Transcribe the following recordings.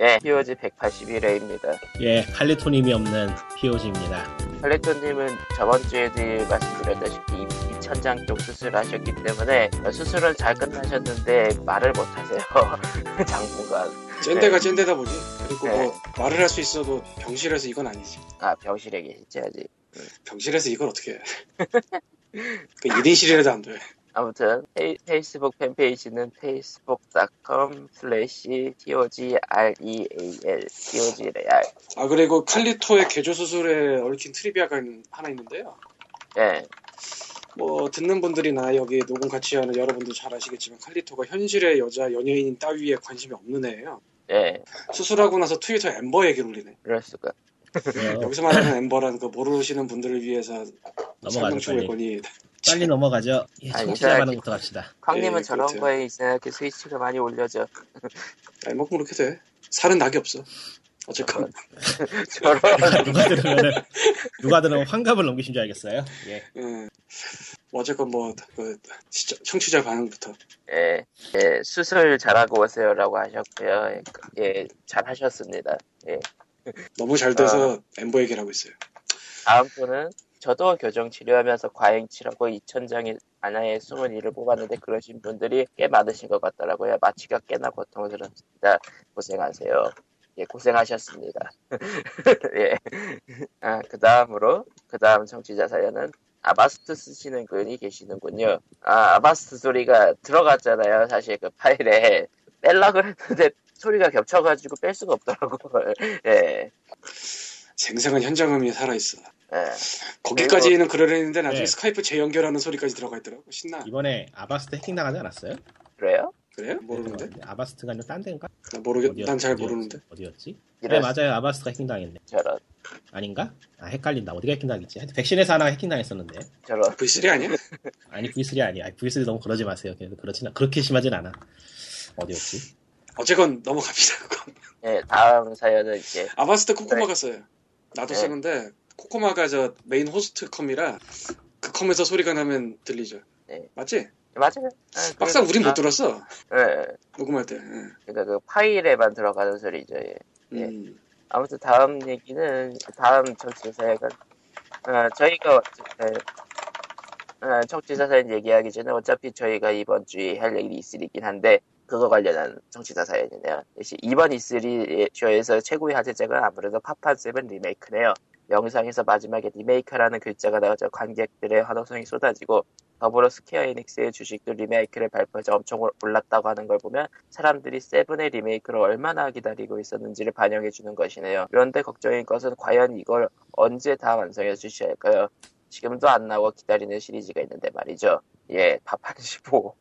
예, POG 181회입니다. 예, 칼리토님이 없는 POG입니다. 칼리토님은 저번 주에도 말씀드렸다시피 2천장 쪽 수술하셨기 때문에 수술은 잘 끝나셨는데 말을 못하세요. 장군간. 쨘데가 쨘데다 보지. 그리고 네. 뭐 말을 할 수 있어도 병실에서 이건 아니지. 아, 병실에 계시지 아직. 병실에서 이걸 어떻게 해. 그 1인실이라도 안 돼. 아무튼 페이, 페이스북 팬페이지는 facebook.com slash togreal togreal 아 그리고 칼리토의 개조 수술에 얽힌 trivia가 하나 있는데요. 예, 뭐 듣는 분들이나 여기 녹음 같이 하는 여러분도 잘 아시겠지만 칼리토가 현실의 여자 연예인 따위에 관심이 없는 애예요. 예, 수술하고 나서 트위터 엠버 얘기를 올리네. 그럴 수가. 어, 여기서 말하는 엠버란 그 모르시는 분들을 위해서 설명 빨리. 충분히 빨리 넘어가죠. 예, 아니, 청취자 저기- 반응부터 갑시다. 광님은 예, 저런 그렇죠. 거에 이상하게 스위치가 많이 올려져. 아니 뭐 그렇게 돼. 살은 낙이 없어. 어쨌건 저런, 누가 들으면 누가 들으면 환갑을 넘기신 줄 알겠어요. 예. 예. 뭐 어쨌건 뭐 그, 청취자 반응부터 예, 예, 수술 잘하고 오세요라고 하셨고요. 예, 예, 잘하셨습니다. 예. 너무 잘 돼서 엠버 얘기를 하고 있어요. 다음 분은 저도 교정 치료하면서 과잉 치료고 2천장의 안하의 숨은 이를 뽑았는데 그러신 분들이 꽤 많으신 것 같더라고요. 마취가 꽤나 고통스럽습니다. 고생하세요. 예, 고생하셨습니다. 예. 아, 그 다음으로, 그 다음 청취자 사연은 아바스트 쓰시는 분이 계시는군요. 아, 아바스트 소리가 들어갔잖아요. 사실 그 파일에. 뺄라 그랬는데 소리가 겹쳐가지고 뺄 수가 없더라고. 예. 생생한 현장음이 살아있어. 예. 거기까지는 그러려는데 나중에 네. 스카이프 재연결하는 소리까지 들어가 있더라고. 신나. 이번에 아바스트 해킹 당하지 않았어요? 그래요? 그래요? 모르는데? 네, 아바스트가 아니라 딴 데인가? 나 모르겠. 어디였- 난 잘? 모르는데. 어디였지? 네 이런 맞아요. 아바스트가 해킹 당했네. 저런, 아닌가? 아 헷갈린다. 어디가 해킹 당했지? 하여튼 백신에서 하나 해킹 당했었는데. 저런. V3 아니야? 아니 V3 아니야. 아니, V3 너무 그러지 마세요. 그래도 그렇진 않- 그렇게 심하진 않아. 어디였지? 어쨌건 넘어갑시다. 예, 다음 사연은 이제, 아바스트 코코마가 써요. 나도 네. 쓰는데 코코마가 저 메인 호스트 컴이라 그 컴에서 소리가 나면 들리죠. 네. 맞지? 맞아요. 아, 막상 우린 못 아, 들었어. 예, 녹음할 때. 예. 그러니까 그 파일에만 들어가는 소리죠. 예. 예. 음. 아무튼 다음 얘기는 다음 청취자 사연은 어, 저희가 예, 어, 청취자 사연 얘기하기 전에 어차피 저희가 이번 주에 할 얘기 E3이긴 한데 그거 관련한 청취자 사연이네요. 이번 E3 쇼에서 최고의 화제작은 아무래도 파판 세븐 리메이크네요. 영상에서 마지막에 리메이크라는 글자가 나오자 관객들의 환호성이 쏟아지고 더불어 스퀘어 에닉스의 주식도 리메이크를 발표해서 엄청 올랐다고 하는 걸 보면 사람들이 세븐의 리메이크를 얼마나 기다리고 있었는지를 반영해주는 것이네요. 그런데 걱정인 것은 과연 이걸 언제 다 완성해 주셔야 할까요? 지금도 안 나오고 기다리는 시리즈가 있는데 말이죠. 예, 파판 15.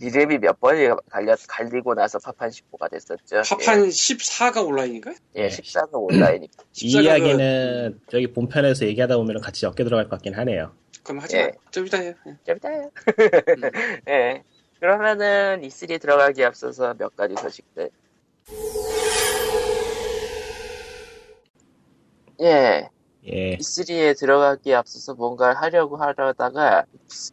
이름이 몇 번이 갈려, 갈리고 나서 파판 15가 됐었죠. 파판 14가 온라인인가요? 예, 예 14는 온라인이. 이 14가 이야기는 저기 본편에서 얘기하다 보면 같이 엮여 들어갈 것 같긴 하네요. 그럼 하지 예. 마. 좀 이따 해. 예. 재밌다요. 예. 그러면은 E3 들어가기 앞서서 몇 가지 소식들. 예. 예. E3에 들어가기 앞서서 뭔가를 하려고 하려다가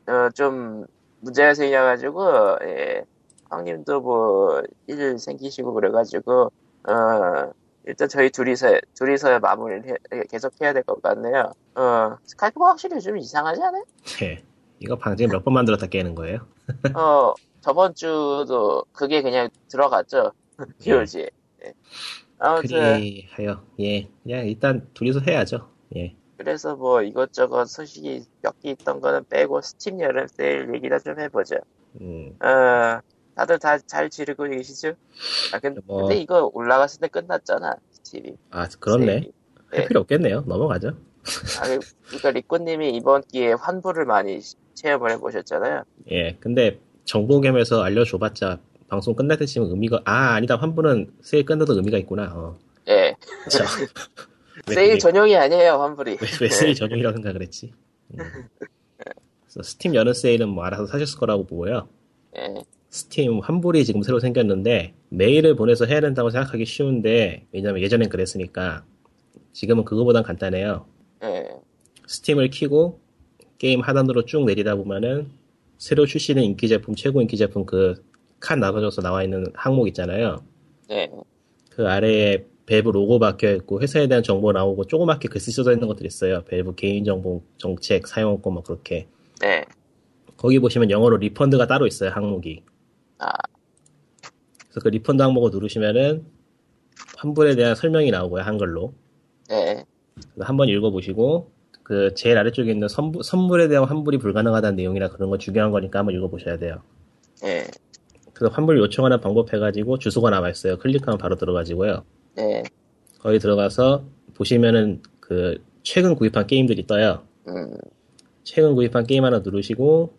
어, 좀 문제가 생겨가지고 예, 형님도 뭐 일 생기시고 그래가지고 어, 일단 저희 둘이서 둘이서 마무리를 해- 계속 해야 될 것 같네요. 어, 스카이프가 확실히 좀 이상하지 않아요? 예. 이거 방송 몇번 만들었다 깨는 거예요? 어 저번 주도 그게 그냥 들어갔죠. POG. 예. 아무튼 그리하여 예. 그냥 일단 둘이서 해야죠. 예. 그래서 뭐 이것저것 소식이 몇 개 있던 거는 빼고 스팀 여름 세일 얘기나 좀 해보죠. 음. 어, 다들 다 잘 지르고 계시죠? 아, 근데, 뭐- 근데 이거 올라갔을 때 끝났잖아, 스팀이. 아 그렇네. 세일이. 할 네. 필요 없겠네요. 넘어가죠. 아, 그러니까 리꾸님이 이번 기회에 환불을 많이 시- 체험을 해보셨잖아요. 예. 근데 정보겸에서 알려줘봤자 방송 끝날 때쯤 의미가 아 아니다 환불은 세일 끝나도 의미가 있구나. 어. 예. 세일 그게- 전용이 아니에요, 환불이. 왜, 왜 세일 전용이라고 생각을 했지? 음. 스팀 여름 세일은 뭐 알아서 사셨을 거라고 보고요. 예. 스팀 환불이 지금 새로 생겼는데 메일을 보내서 해야 된다고 생각하기 쉬운데 왜냐면 예전엔 그랬으니까 지금은 그거보단 간단해요. 예. 스팀을 키고 게임 하단으로 쭉 내리다 보면은 새로 출시된 인기 제품, 최고 인기 제품 그 칸 나눠져서 나와 있는 항목 있잖아요. 예. 그 아래에 밸브 로고 박혀 있고 회사에 대한 정보 나오고 조그맣게 글씨 써져 있는 것들 있어요. 밸브 개인 정보 정책 사용권 뭐 그렇게 네. 거기 보시면 영어로 refund가 따로 있어요 항목이. 아, 그래서 그 refund 항목을 누르시면은 환불에 대한 설명이 나오고요 한글로. 네. 그래서 한번 읽어보시고 그 제일 아래쪽에 있는 선부, 선물에 대한 환불이 불가능하다는 내용이나 그런 거 중요한 거니까 한번 읽어보셔야 돼요. 네. 그래서 환불 요청하는 방법 해가지고 주소가 나와 있어요. 클릭하면 바로 들어가지고요. 네. 거기 들어가서 보시면은 그 최근 구입한 게임들이 떠요. 음, 최근 구입한 게임 하나 누르시고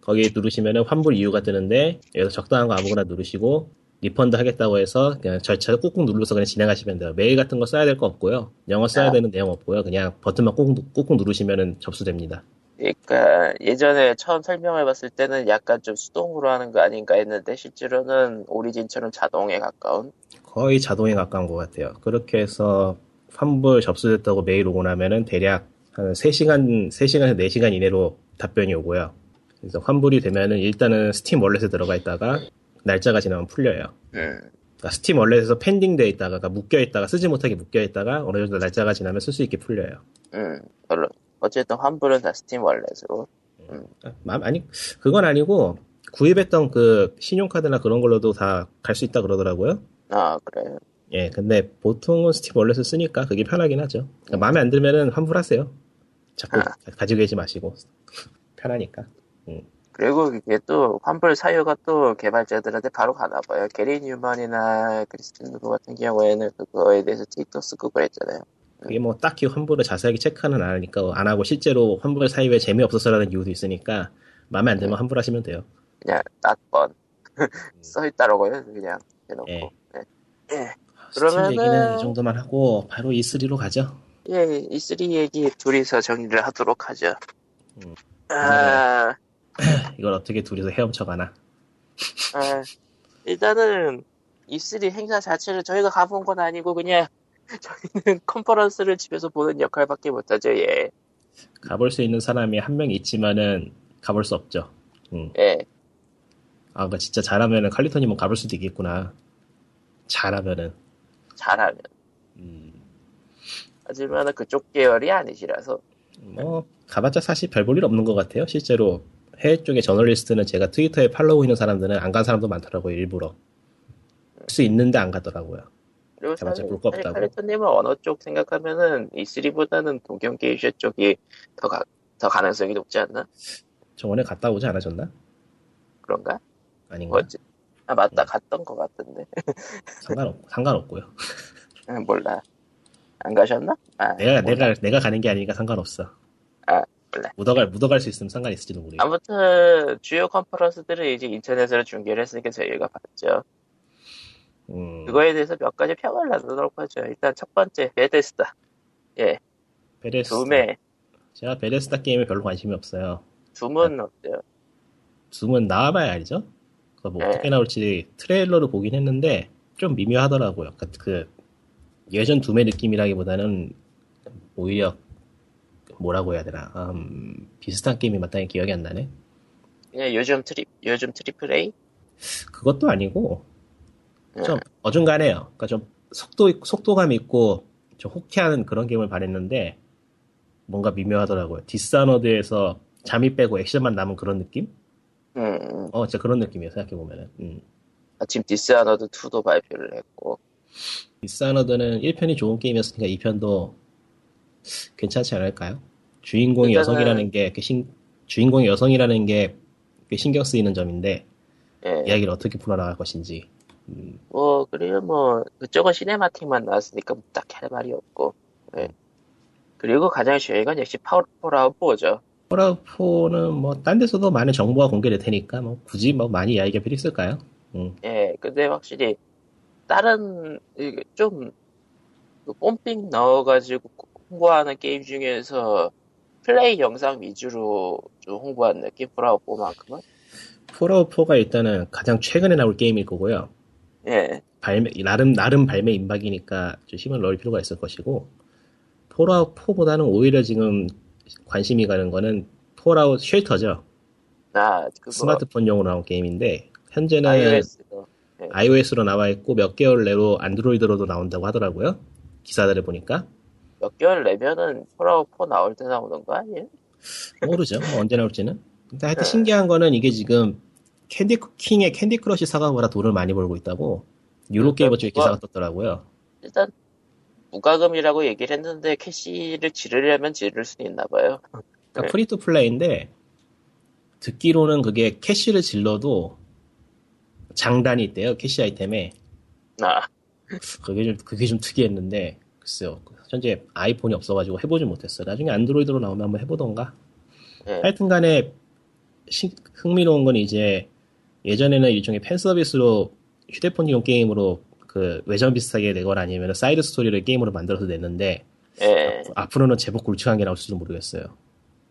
거기 누르시면은 환불 이유가 뜨는데 여기서 적당한 거 아무거나 누르시고 refund 하겠다고 해서 그냥 절차 꾹꾹 눌러서 그냥 진행하시면 돼요. 메일 같은 거 써야 될 거 없고요. 영어 써야 아. 되는 내용 없고요. 그냥 버튼만 꾹꾹, 꾹꾹 누르시면은 접수됩니다. 그러니까 예전에 처음 설명해봤을 때는 약간 좀 수동으로 하는 거 아닌가 했는데 실제로는 오리진처럼 자동에 가까운. 거의 자동에 가까운 것 같아요. 그렇게 해서 환불 접수됐다고 메일 오고 나면은 대략 한 3시간, 3시간에서 4시간 이내로 답변이 오고요. 그래서 환불이 되면은 일단은 스팀 wallet에 들어가 있다가 날짜가 지나면 풀려요. 음, 그러니까 스팀 wallet에서 pending돼 있다가, 그러니까 묶여 있다가, 쓰지 못하게 묶여 있다가 어느 정도 날짜가 지나면 쓸 수 있게 풀려요. 음, 물론 어쨌든 환불은 다 스팀 wallet으로. 아, 마- 아니, 그건 아니고 구입했던 그 신용카드나 그런 걸로도 다 갈 수 있다 그러더라고요. 아 그래요. 예, 근데 보통은 스팀 wallet을 쓰니까 그게 편하긴 하죠. 그러니까 마음에 안 들면은 환불하세요. 자꾸 아. 가지고 계지 마시고 편하니까. 그리고 이게 또 환불 사유가 또 개발자들한테 바로 가나 봐요. 게리 뉴먼이나 크리스틴 누브 같은 경우에는 그거에 대해서 트위터 쓰고 그랬잖아요. 그게 뭐 딱히 환불을 자세하게 체크는 안 하니까 안 하고 실제로 환불 사유에 재미없어서라는 이유도 있으니까 마음에 안 들면 환불하시면 돼요. 그냥 딱번 써있다라고요. 그냥 해놓고. 예. 네. 예. 스팀 그러면은- 얘기는 이 정도만 하고 바로 E3로 가죠. 예, E3 얘기 둘이서 정리를 하도록 하죠. 음. 아, 이걸 어떻게 둘이서 헤엄쳐가나. 아, 일단은 E3 행사 자체를 저희가 가본 건 아니고 그냥 저희는 컨퍼런스를 집에서 보는 역할밖에 못하죠. 예, 가볼 수 있는 사람이 한 명 있지만은 가볼 수 없죠. 음. 예. 아, 그 진짜 잘하면은 칼리토님은 가볼 수도 있겠구나. 잘하면은. 잘하면. 음, 하지만 그쪽 계열이 아니시라서. 뭐 가봤자 사실 별 볼 일 없는 것 같아요. 실제로 해외 쪽의 저널리스트는 제가 트위터에 팔로우 있는 사람들은 안 간 사람도 많더라고요. 일부러. 할수 있는데 안 가더라고요. 그리고 사실 볼거 없다고. 칼리토님은 언어 쪽 생각하면은 E3보다는 동경 게이셔 쪽이 더, 가, 더 가능성이 높지 않나? 저번에 갔다 오지 않으셨나? 그런가? 아닌가? 뭐지? 아 맞다 음. 갔던 것 같은데 상관없, 상관없고요. 응, 몰라 안 가셨나? 아, 내가, 몰라. 내가, 내가 가는 게 아니니까 상관없어. 아, 몰라. 묻어갈, 묻어갈 수 있으면 상관 있을지도 모르겠어. 아무튼 주요 컨퍼런스들을 이제 인터넷으로 중계를 했으니까 저희가 봤죠. 음, 그거에 대해서 몇 가지 평을 나누도록 하죠. 일단 첫 번째 베데스다. 예, 베데스다. 둠에 제가 베데스다 게임에 별로 관심이 없어요. 둠은 어때요? 둠은 나와봐야 알죠? 그거 뭐 네. 어떻게 나올지 트레일러로 보긴 했는데 좀 미묘하더라고요. 그, 그 예전 둠의 느낌이라기보다는 오히려 뭐라고 해야 되나 음, 비슷한 게임이 마땅히 기억이 안 나네. 그냥 요즘 트리 요즘 triple A? 그것도 아니고 좀 응. 어중간해요. 그러니까 좀 속도 있- 속도감 있고 좀 호쾌한 그런 게임을 바랬는데 뭔가 미묘하더라고요. 디스아너드에서 잠입 빼고 액션만 남은 그런 느낌? 음, 어, 진짜 그런 느낌이에요. 생각해 보면은. 음. 아 참 디스아너드 2도 발표를 했고 디스아너드는 1편이 좋은 게임이었으니까 2편도 괜찮지 않을까요? 주인공이 일단은- 여성이라는 게, 그 신, 주인공이 여성이라는 게, 꽤 신경 쓰이는 점인데, 예. 이야기를 어떻게 풀어나갈 것인지. 음, 뭐 그리고 뭐 그쪽은 cinematic만 나왔으니까 딱히 할 말이 없고 예. 그리고 가장 중요한 건 역시 파워 폴아웃 4죠 폴아웃4는 뭐, 딴 데서도 많은 정보가 공개될 테니까, 뭐, 굳이 뭐, 많이 이야기가 필요 있을까요? 음, 예 근데 확실히 다른 좀 뽐삥 넣어가지고 홍보하는 게임 중에서 플레이 영상 위주로 좀 홍보한 느낌 폴아웃 4만큼은 폴아웃4가 일단은 가장 최근에 나올 게임일 거고요. 예 발매, 나름, 나름 발매 임박이니까 좀 힘을 넣을 필요가 있을 것이고, 폴아웃 4보다는 오히려 지금 관심이 가는 거는 폴아웃 쉘터죠. 나 그거 스마트폰용으로 나온 게임인데, 현재는 iOS 도 네. iOS로 나와 있고 몇 개월 내로 안드로이드로도 나온다고 하더라고요. 기사들을 보니까 몇 개월 내면은 폴아웃 4 나올 때 나오는 거 아니에요? 모르죠. 뭐 언제 나올지는. 근데 하여튼 네. 신기한 거는 이게 지금 캔디 킹의 캔디 크러쉬 사가보다 돈을 많이 벌고 있다고 유로게이머 쪽에 그거- 기사가 떴더라고요. 일단 무과금이라고 얘기를 했는데 캐시를 지르려면 지를 수 있나 봐요. 그러니까 네. free to play인데 듣기로는 그게 캐시를 질러도 장단이 있대요. 캐시 아이템에. 아, 그게 좀 그게 좀 특이했는데 글쎄요. 현재 아이폰이 없어가지고 해보지 못했어요. 나중에 안드로이드로 나오면 한번 해보던가. 예. 하여튼간에 시- 흥미로운 건 이제 예전에는 일종의 팬 서비스로 휴대폰용 게임으로 그 외전 비슷하게 내거나 아니면 side story를 게임으로 만들어서 냈는데 예. 앞으로는 제법 굵직한 게 나올지도 모르겠어요.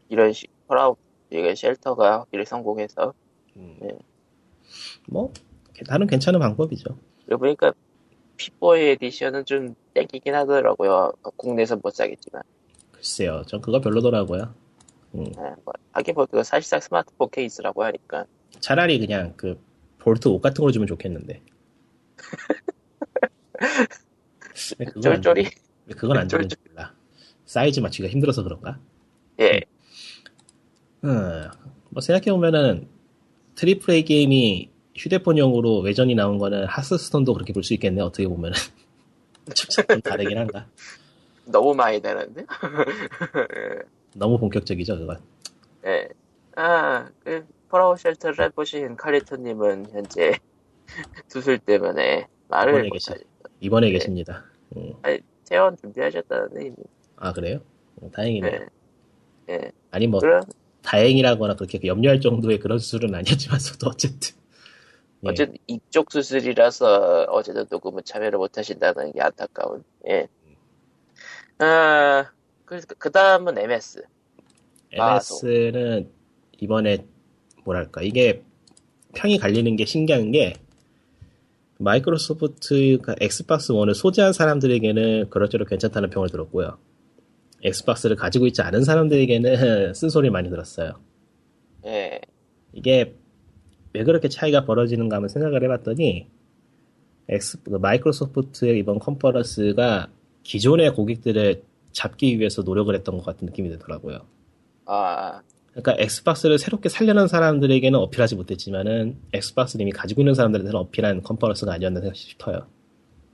이런 식 폴아웃 이게 쉘터가 확실히 성공해서 뭐 나는 괜찮은 방법이죠. 그리고 보니까 핍보이 에디션은 좀 땡기긴 하더라고요. 국내에서 못 사겠지만. 글쎄요, 전 그거 별로더라고요. 음, 예, 뭐, 하긴 뭐, 그거 사실상 스마트폰 케이스라고 하니까. 차라리 그냥 그 볼트 옷 같은 걸 주면 좋겠는데. 왜 그건 안 쫄쫄이? 왜 그건 안 주는지 몰라. 사이즈 맞추기가 힘들어서 그런가? 예. 음, 뭐 생각해보면은 triple A 게임이 휴대폰용으로 외전이 나온 거는 하스스톤도 그렇게 볼 수 있겠네 어떻게 보면은 좀, 좀 다르긴 한가 너무 많이 되는데? 너무 본격적이죠 그건 예. 아, 그, 폴아웃 쉘터를 해보신 칼리토님은 현재 수술 때문에 말을 못하죠. 이번에 네. 계십니다 음, 퇴원 준비하셨다는 이미. 아 그래요? 어, 다행이네요 예. 예. 아니 뭐 그럼, 다행이라거나 그렇게 염려할 정도의 그런 수술은 아니었지만서도 어쨌든 예. 어쨌든 이쪽 수술이라서 어제도 녹음을 참여를 못 하신다는 게 안타까운. 예. 아, 그, 그 다음은 MS. MS는 이번에 뭐랄까 이게 평이 갈리는 게 신기한 게 마이크로소프트가 엑스박스 원을 소지한 사람들에게는 그럭저럭 괜찮다는 평을 들었고요. 엑스박스를 가지고 있지 않은 사람들에게는 쓴소리 많이 들었어요. 예. 이게 왜 그렇게 차이가 벌어지는가 한번 생각을 해봤더니 엑스, 그 마이크로소프트의 이번 컨퍼런스가 기존의 고객들을 잡기 위해서 노력을 했던 것 같은 느낌이 들더라고요. 아, 그러니까 엑스박스를 새롭게 살려는 사람들에게는 어필하지 못했지만은 엑스박스를 이미 가지고 있는 사람들한테는 어필한 컨퍼런스가 아니었나 싶어요.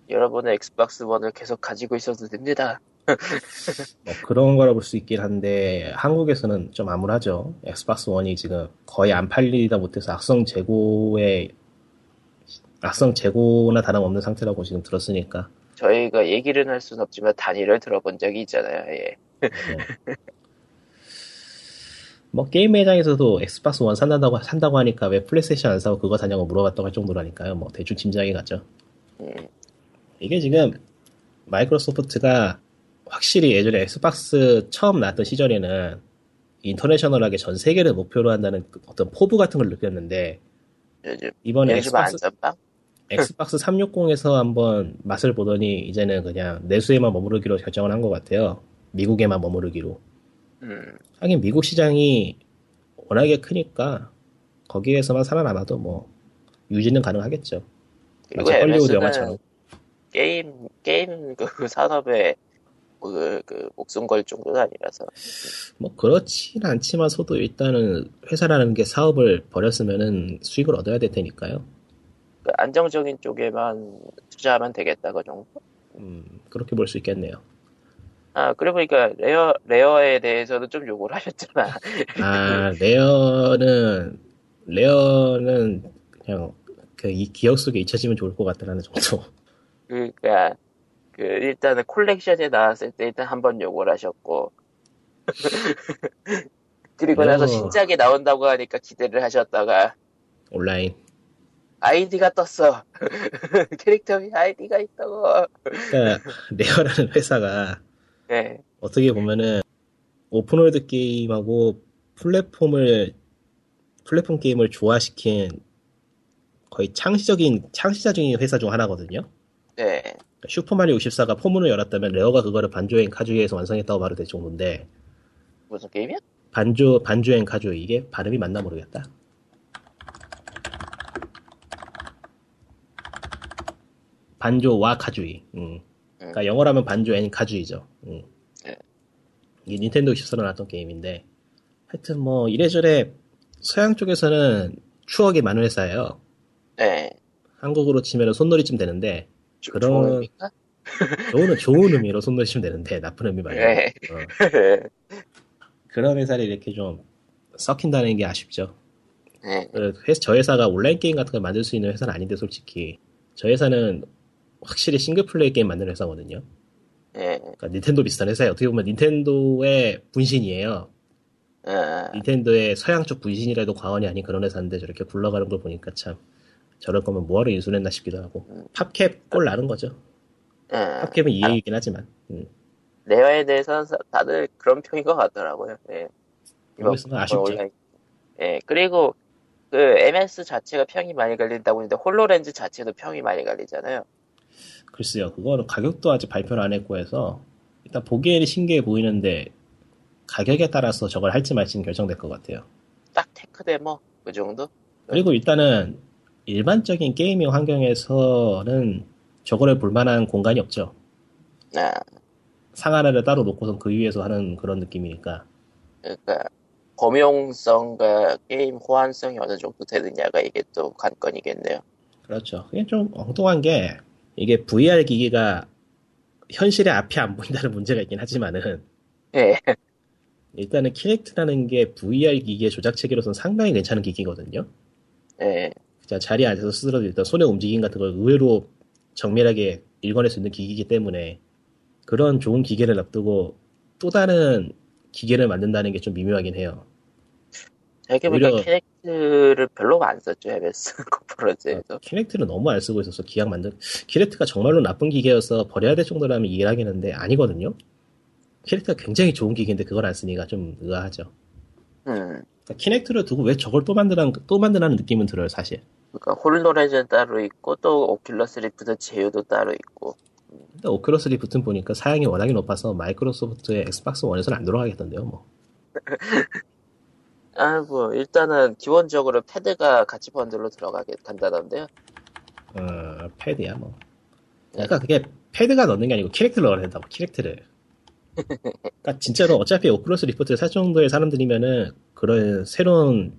여러분의 엑스박스 원을 계속 가지고 있어도 됩니다. 뭐 그런 거라 볼 수 있긴 한데 한국에서는 좀 암울하죠. 엑스박스 원이 지금 거의 안 팔리다 못해서 악성 재고에 악성 재고나 다름없는 상태라고 지금 들었으니까 저희가 얘기를 할 수는 없지만 단위를 들어본 적이 있잖아요. 예. 네. 뭐 게임 매장에서도 엑스박스 원 산다고 산다고 하니까 왜 플레이스테이션 안 사고 그거 사냐고 물어봤다고 할 정도라니까요. 뭐 대충 짐작이 가죠. 음, 이게 지금 마이크로소프트가 확실히 예전에 엑스박스 처음 나왔던 시절에는 인터내셔널하게 전 세계를 목표로 한다는 그 어떤 포부 같은 걸 느꼈는데 이번에 엑스박스? 엑스박스 360에서 한번 맛을 보더니 이제는 그냥 내수에만 머무르기로 결정을 한 것 같아요. 미국에만 머무르기로. 음, 하긴 미국 시장이 워낙에 크니까 거기에서만 살아남아도 뭐 유지는 가능하겠죠. 그리고 헐리우드 영화처럼. 게임 게임 그 산업에 그, 그 목숨 걸 정도는 아니라서 뭐 그렇진 않지만서도 일단은 회사라는 게 사업을 벌였으면은 수익을 얻어야 될 테니까요. 그 안정적인 쪽에만 투자하면 되겠다 그 정도. 음, 그렇게 볼 수 있겠네요. 아 그리고 보니까 레어 레어에 대해서는 좀 욕을 하셨잖아. 아 레어는 레어는 그냥 그 이 기억 속에 잊혀지면 좋을 것 같다는 정도. 그러니까 그 일단은 콜렉션에 나왔을 때 일단 한번 욕을 하셨고 그리고 나서 레어. 신작이 나온다고 하니까 기대를 하셨다가 온라인. 아이디가 떴어. 캐릭터에 아이디가 있다고. 그러니까 레어라는 회사가 네. 어떻게 보면은 open world 게임하고 플랫폼을 플랫폼 게임을 조화시킨 거의 창시적인 창시자적인 회사 중 하나거든요. 네. 슈퍼마리오 64가 포문을 열었다면 레어가 그거를 반조 앤 카주이에서 완성했다고 말도 될 정도인데 무슨 게임이야? 반조 반조행 카주 이게 발음이 맞나 모르겠다. 반조와 카주이. 음. 그러니까 영어로 하면 반조 아닌 카주이죠. 음. 네. 이게 닌텐도 64로 나왔던 게임인데 하여튼 뭐 이래저래 서양 쪽에서는 추억이 많은 회사예요. 네. 한국으로 치면 손놀이쯤 되는데 좀 그런- 좋은 의미인가? 좋은 좋은 의미로 손놀이 치면 되는데 나쁜 의미 말고 네. 어, 그런 회사를 이렇게 좀 썩힌다는 게 아쉽죠. 네. 그저 회사가 온라인 게임 같은 걸 만들 수 있는 회사는 아닌데 솔직히 저 회사는 확실히 single play 게임 만드는 회사거든요. 네. 그러니까 닌텐도 비슷한 회사예요. 어떻게 보면 닌텐도의 분신이에요. 어, 닌텐도의 서양 쪽 분신이라도 과언이 아닌 그런 회사인데 저렇게 굴러가는 걸 보니까 참 저럴 거면 뭐하러 인수했나 싶기도 하고 팝캡 꼴 나는 거죠. 어. 팝캡은 EA이긴 하지만 음. 레어에 대해서는 사- 다들 그런 평인 것 같더라고요. 네. 모르겠으면 아쉽죠. 온라인. 예, 그리고 그 MS 자체가 평이 많이 갈린다고 했는데 홀로렌즈 자체도 평이 많이 갈리잖아요. 글쎄요, 그거는 가격도 아직 발표를 안 했고 해서 일단 보기에는 신기해 보이는데 가격에 따라서 저걸 할지 말지는 결정될 것 같아요. 딱 테크 데모 그 정도? 그리고 일단은 일반적인 게이밍 환경에서는 저거를 볼만한 공간이 없죠. 아, 상 하나를 따로 놓고선 그 위에서 하는 그런 느낌이니까. 그러니까 범용성과 게임 호환성이 어느 정도 되느냐가 이게 또 관건이겠네요. 그렇죠. 그게 좀 엉뚱한 게 이게 VR 기기가 현실의 앞이 안 보인다는 문제가 있긴 하지만은 예, 일단은 키넥트라는 게 VR 기기의 조작 체계로서는 상당히 괜찮은 기기거든요. 예, 진짜 자리에 앉아서 쓰더라도 일단 손의 움직임 같은 걸 의외로 정밀하게 읽어낼 수 있는 기기이기 때문에 그런 좋은 기계를 놔두고 또 다른 기계를 만든다는 게 좀 미묘하긴 해요. 생각해보니까 오히려- 키넥트를 별로 안 썼죠, MS 컨퍼런스에서. 키넥트는 너무 안 쓰고 있어서 기껏 만든 키넥트가 정말로 나쁜 기계여서 버려야 될 정도라면 이해를 하겠는데 아니거든요. 키넥트가 굉장히 좋은 기계인데 그걸 안 쓰니까 좀 의아하죠. 음, 그러니까 키넥트를 두고 왜 저걸 또 만드는 또 만드나라는 느낌은 들어요, 사실. 그러니까 홀로렌즈는 따로 있고 또 오큘러스 리프트 제휴도 따로 있고. 근데 오큘러스 리프트는 보니까 사양이 워낙에 높아서 마이크로소프트의 엑스박스 원에서는 안 돌아가겠던데요, 뭐. 아, 뭐 일단은 기본적으로 패드가 같이 번들로 들어가게 간다던데요. 어, 패드야, 뭐. 그러니까 그게 패드가 넣는 게 아니고 키넥트를 넣어야 된다고, 키넥트를. 그러니까 진짜로 어차피 오큘러스 리프트를 살 정도의 사람들이면은 그런 새로운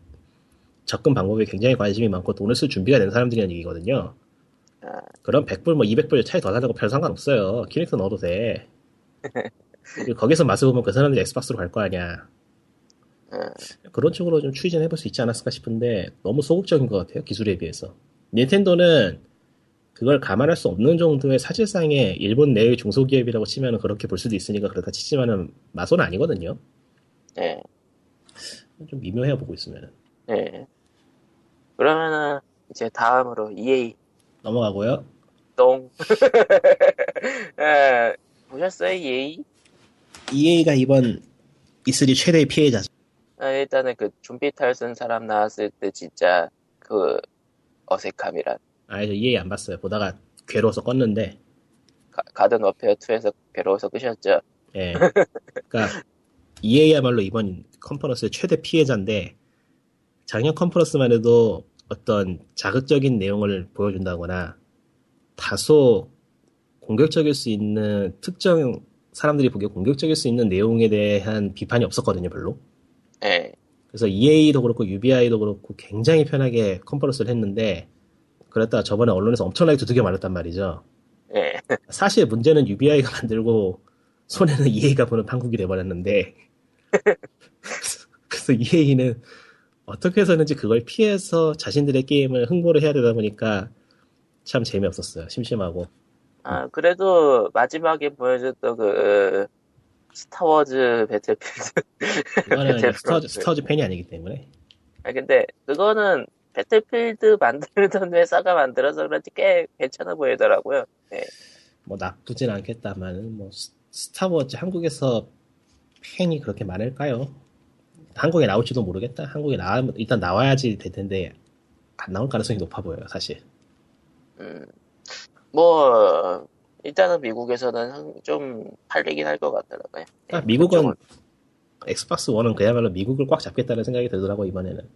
접근 방법에 굉장히 관심이 많고 돈을 쓸 준비가 된 사람들이라는 얘기거든요. 아, 그럼 100불 뭐 200불 차이 더 나는 거별 상관없어요. 키넥트 넣어도 돼. 거기서 맛을 보면 그 사람들이 엑스박스로 갈 거 아니야. 음, 그런 쪽으로 좀 추진 해볼 수 있지 않았을까 싶은데 너무 소극적인 것 같아요 기술에 비해서. 닌텐도는 그걸 감안할 수 없는 정도의 사실상의 일본 내의 중소기업이라고 치면 그렇게 볼 수도 있으니까 그렇다 치지만은 마소는 아니거든요. 예, 좀 미묘해 보고 있으면 예. 그러면은 이제 다음으로 EA 넘어가고요. 똥. 예, 보셨어요 EA? EA가 이번 E3 최대의 피해자죠. 아, 일단은 그 좀비 탈 쓴 사람 나왔을 때 진짜 그 어색함이란. 아저 EA 안 봤어요. 보다가 괴로워서 껐는데. 가, 가든 어페어 2에서 괴로워서 끄셨죠. 예. 그러니까 EA야말로 이번 컨퍼런스의 최대 피해자인데 작년 컨퍼런스만 해도 어떤 자극적인 내용을 보여준다거나 다소 공격적일 수 있는 특정 사람들이 보기에 공격적일 수 있는 내용에 대한 비판이 없었거든요 별로 예, 그래서 EA도 그렇고 UBI도 그렇고 굉장히 편하게 컨퍼런스를 했는데 그랬다가 저번에 언론에서 엄청나게 두들겨 맞았단 말이죠 예, 사실 문제는 UBI가 만들고 손해는 EA가 보는 판국이 돼버렸는데 그래서 EA는 어떻게 해서는지 그걸 피해서 자신들의 게임을 흥보를 해야 되다 보니까 참 재미없었어요. 심심하고. 아, 그래도 마지막에 보여줬던 그, 스타워즈 배틀필드. 배틀 스타워즈. 스타워즈 팬이 아니기 때문에. 아, 근데, 그거는 배틀필드 만들던 회사가 만들어서 그런지 꽤 괜찮아 보이더라고요. 네. 뭐 나쁘진 않겠다만 뭐 스- 스타워즈 한국에서 팬이 그렇게 많을까요? 한국에 나올지도 모르겠다. 한국에 나 일단 나와야지 될 텐데 안 나올 가능성이 높아 보여요, 사실. 음, 뭐, 일단은 미국에서는 한- 좀 팔리긴 할 것 같더라고요. 아, 미국은 엑스박스 원은 그야말로 미국을 꽉 잡겠다는 생각이 들더라고 이번에는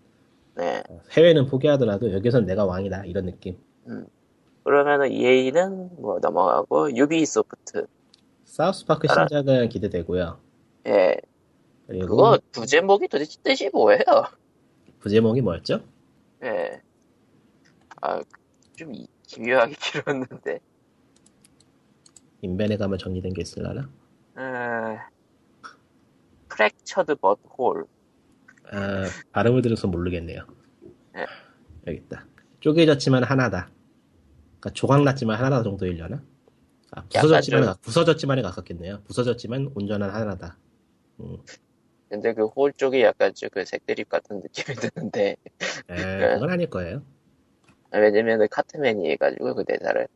네. 해외는 포기하더라도 여기선 내가 왕이다 이런 느낌. 음. 그러면은 EA는 뭐 넘어가고 유비소프트. 사우스 파크야. 신작은 기대되고요. 예. 그리고 그거 부제목이 도대체 뜻이 뭐예요? 부제목이 뭐였죠? 예. 아, 좀 이- 기묘하게 길었는데. 인벤에 가면 정리된 게 있을라나? 음, 프랙처드 버홀. 아, 발음을 들어서 모르겠네요. 네. 여기 있다. 쪼개졌지만 하나다. 그러니까 조각났지만 하나다 정도 일려나? 아, 부서졌지만, 약간 부서졌지만에 가깝겠네요. 부서졌지만 온전한 하나다. 음. 근데 그 홀 쪽이 약간 좀그 색드립 같은 느낌이 드는데. 에, 네. 그건 아닐 거예요. 왜냐면은 카트맨이 해가지고 그 대사를.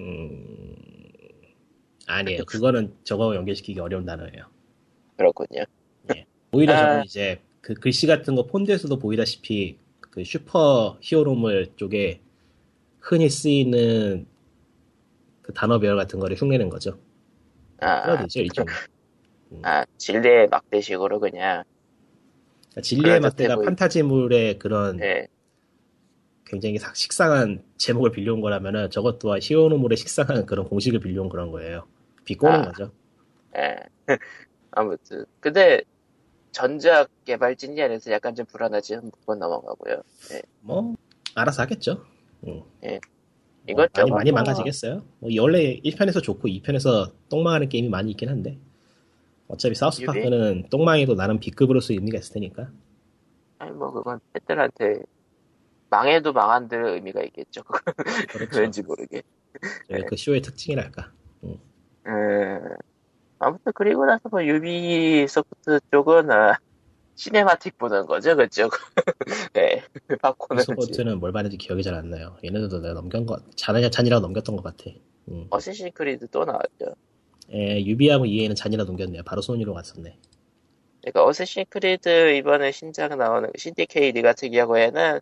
음, 아니에요. 그거는 저거 연결시키기 어려운 단어예요. 그렇군요. 오히려 아. 저는 이제 그 글씨 같은 거 폰트에서도 보이다시피 그 슈퍼 히어로물 쪽에 흔히 쓰이는 그 단어별 같은 거를 흉내낸 거죠. 아, 그러죠 일종의. 아, 진리의 막대식으로 그냥, 그러니까 진리의 막대가 보이- 판타지물의 그런 예, 굉장히 삭- 식상한 제목을 빌려온 거라면은 저것 또한 히어로물의 식상한 그런 공식을 빌려온 그런 거예요. 비꼬는 아. 거죠. 예. 아무튼. 근데, 전작 개발진이 아니라서 약간 좀 불안하지 한 번 넘어가고요. 예. 뭐 알아서 하겠죠. 응. 예. 뭐 이것저것 많이 많이 뭐- 망가지겠어요. 뭐 원래 1편에서 좋고 2편에서 똥망하는 게임이 많이 있긴 한데 어차피 사우스파크는 똥망해도 나름 B급으로 쓸 의미가 있을 테니까 아니, 뭐, 그건 팬들한테, 망해도 망한 들 의미가 있겠죠. 그렇죠. 왠지 모르게. 그 쇼의 특징이랄까. 음, 아무튼 그리고 나서 뭐 유비소프트 쪽은 아, 시네마틱 보는 거죠 그쪽. 네, 바코는 소버트는 뭘 받는지 기억이 잘 안 나요. 얘네들도 내가 넘긴 거 잔이라 잔이라 넘겼던 것 같아. 음. 어시신 크리드 또 나왔죠. 에, 유비하고 EA는 잔이라 넘겼네요. 바로 소니로 갔었네. 그러니까 어쌔신 크리드 이번에 신작 나오는 신디케이드 같은 경우에는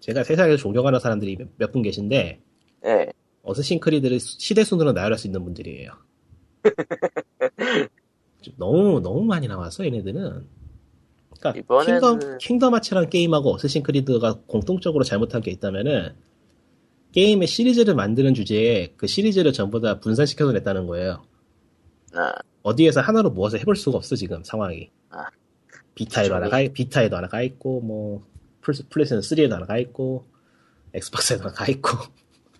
제가 세상에서 존경하는 사람들이 몇 분 계신데 예, 어쌔신 크리드를 시대 순으로 나열할 수 있는 분들이에요. 좀 너무 너무 많이 나와서 얘네들은. 그러니까 이번에는- 킹덤 킹덤 하츠라는 게임하고 어쌔신 크리드가 공통적으로 잘못한 게 있다면은 게임의 시리즈를 만드는 주제에 그 시리즈를 전부 다 분산시켜서 냈다는 거예요. 아, 어디에서 하나로 모아서 해볼 수가 없어 지금 상황이. 아. 비타에도 하나 가 비타에도 하나 가 있고 뭐 플스- 플레이스테이션 3에도 하나 가 있고 엑스박스에도 하나 가 있고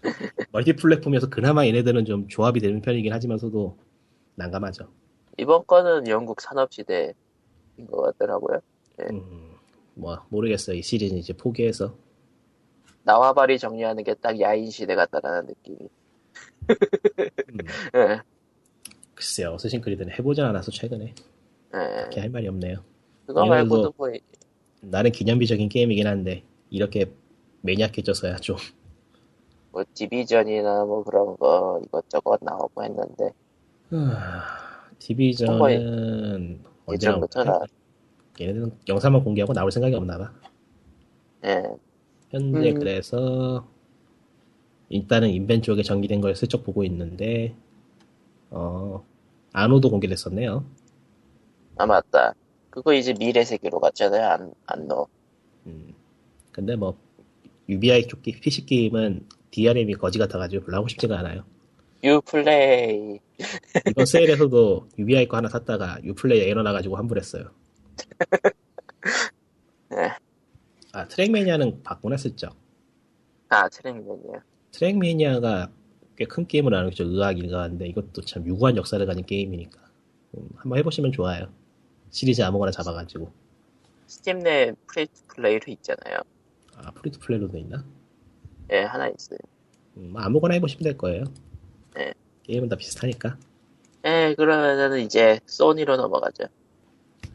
멀티 플랫폼에서 그나마 얘네들은 좀 조합이 되는 편이긴 하지만서도 난감하죠. 이번 거는 영국 산업시대인 것 같더라고요. 음, 뭐 모르겠어요. 이 시리즈는 이제 포기해서 나와바리 정리하는 게 딱 야인 시대 같다라는 느낌이. 음, 예, 글쎄요. 어쌔신 크리드는 해보진 않아서 최근에 예. 그렇게 할 말이 없네요. 그거 말고도 뭐 나는 기념비적인 게임이긴 한데 이렇게 매니악해져서야 좀 뭐 디비전이나 뭐 그런 거 이것저것 나오고 했는데 디비전은 언제 예전부터 나-? 얘네들은 영상만 공개하고 나올 생각이 없나 봐. 예, 현재 음. 그래서 일단은 인벤 쪽에 정리된 걸 슬쩍 보고 있는데 어 안오도 공개됐었네요. 아 맞다. 그거 이제 미래 세계로 갔잖아요. 안, 안 넣어. 음. 근데 뭐 UBI 쪽 게- PC 게임은 DRM이 거지 같아가지고 별로 하고 싶지가 않아요. 유플레이. 이번 세일에 서도 UBI 거 하나 샀다가 유플레이 에러 나가지고 환불했어요. 네. 아 트랙매니아는 바꿔놨었죠. 아, 트랙맨이야. 트랙매니아가 꽤 큰 게임을 하는 거죠. 의학 일가인데 이것도 참 유구한 역사를 가진 게임이니까 음, 한번 해보시면 좋아요. 시리즈 아무거나 잡아가지고 스팀 내 free to play로 있잖아요. 아 free to play로도 있나? 예, 하나 있어요. 음, 아무거나 해보시면 될 거예요. 네. 게임은 다 비슷하니까. 예, 그러면은 이제 소니로 넘어가죠.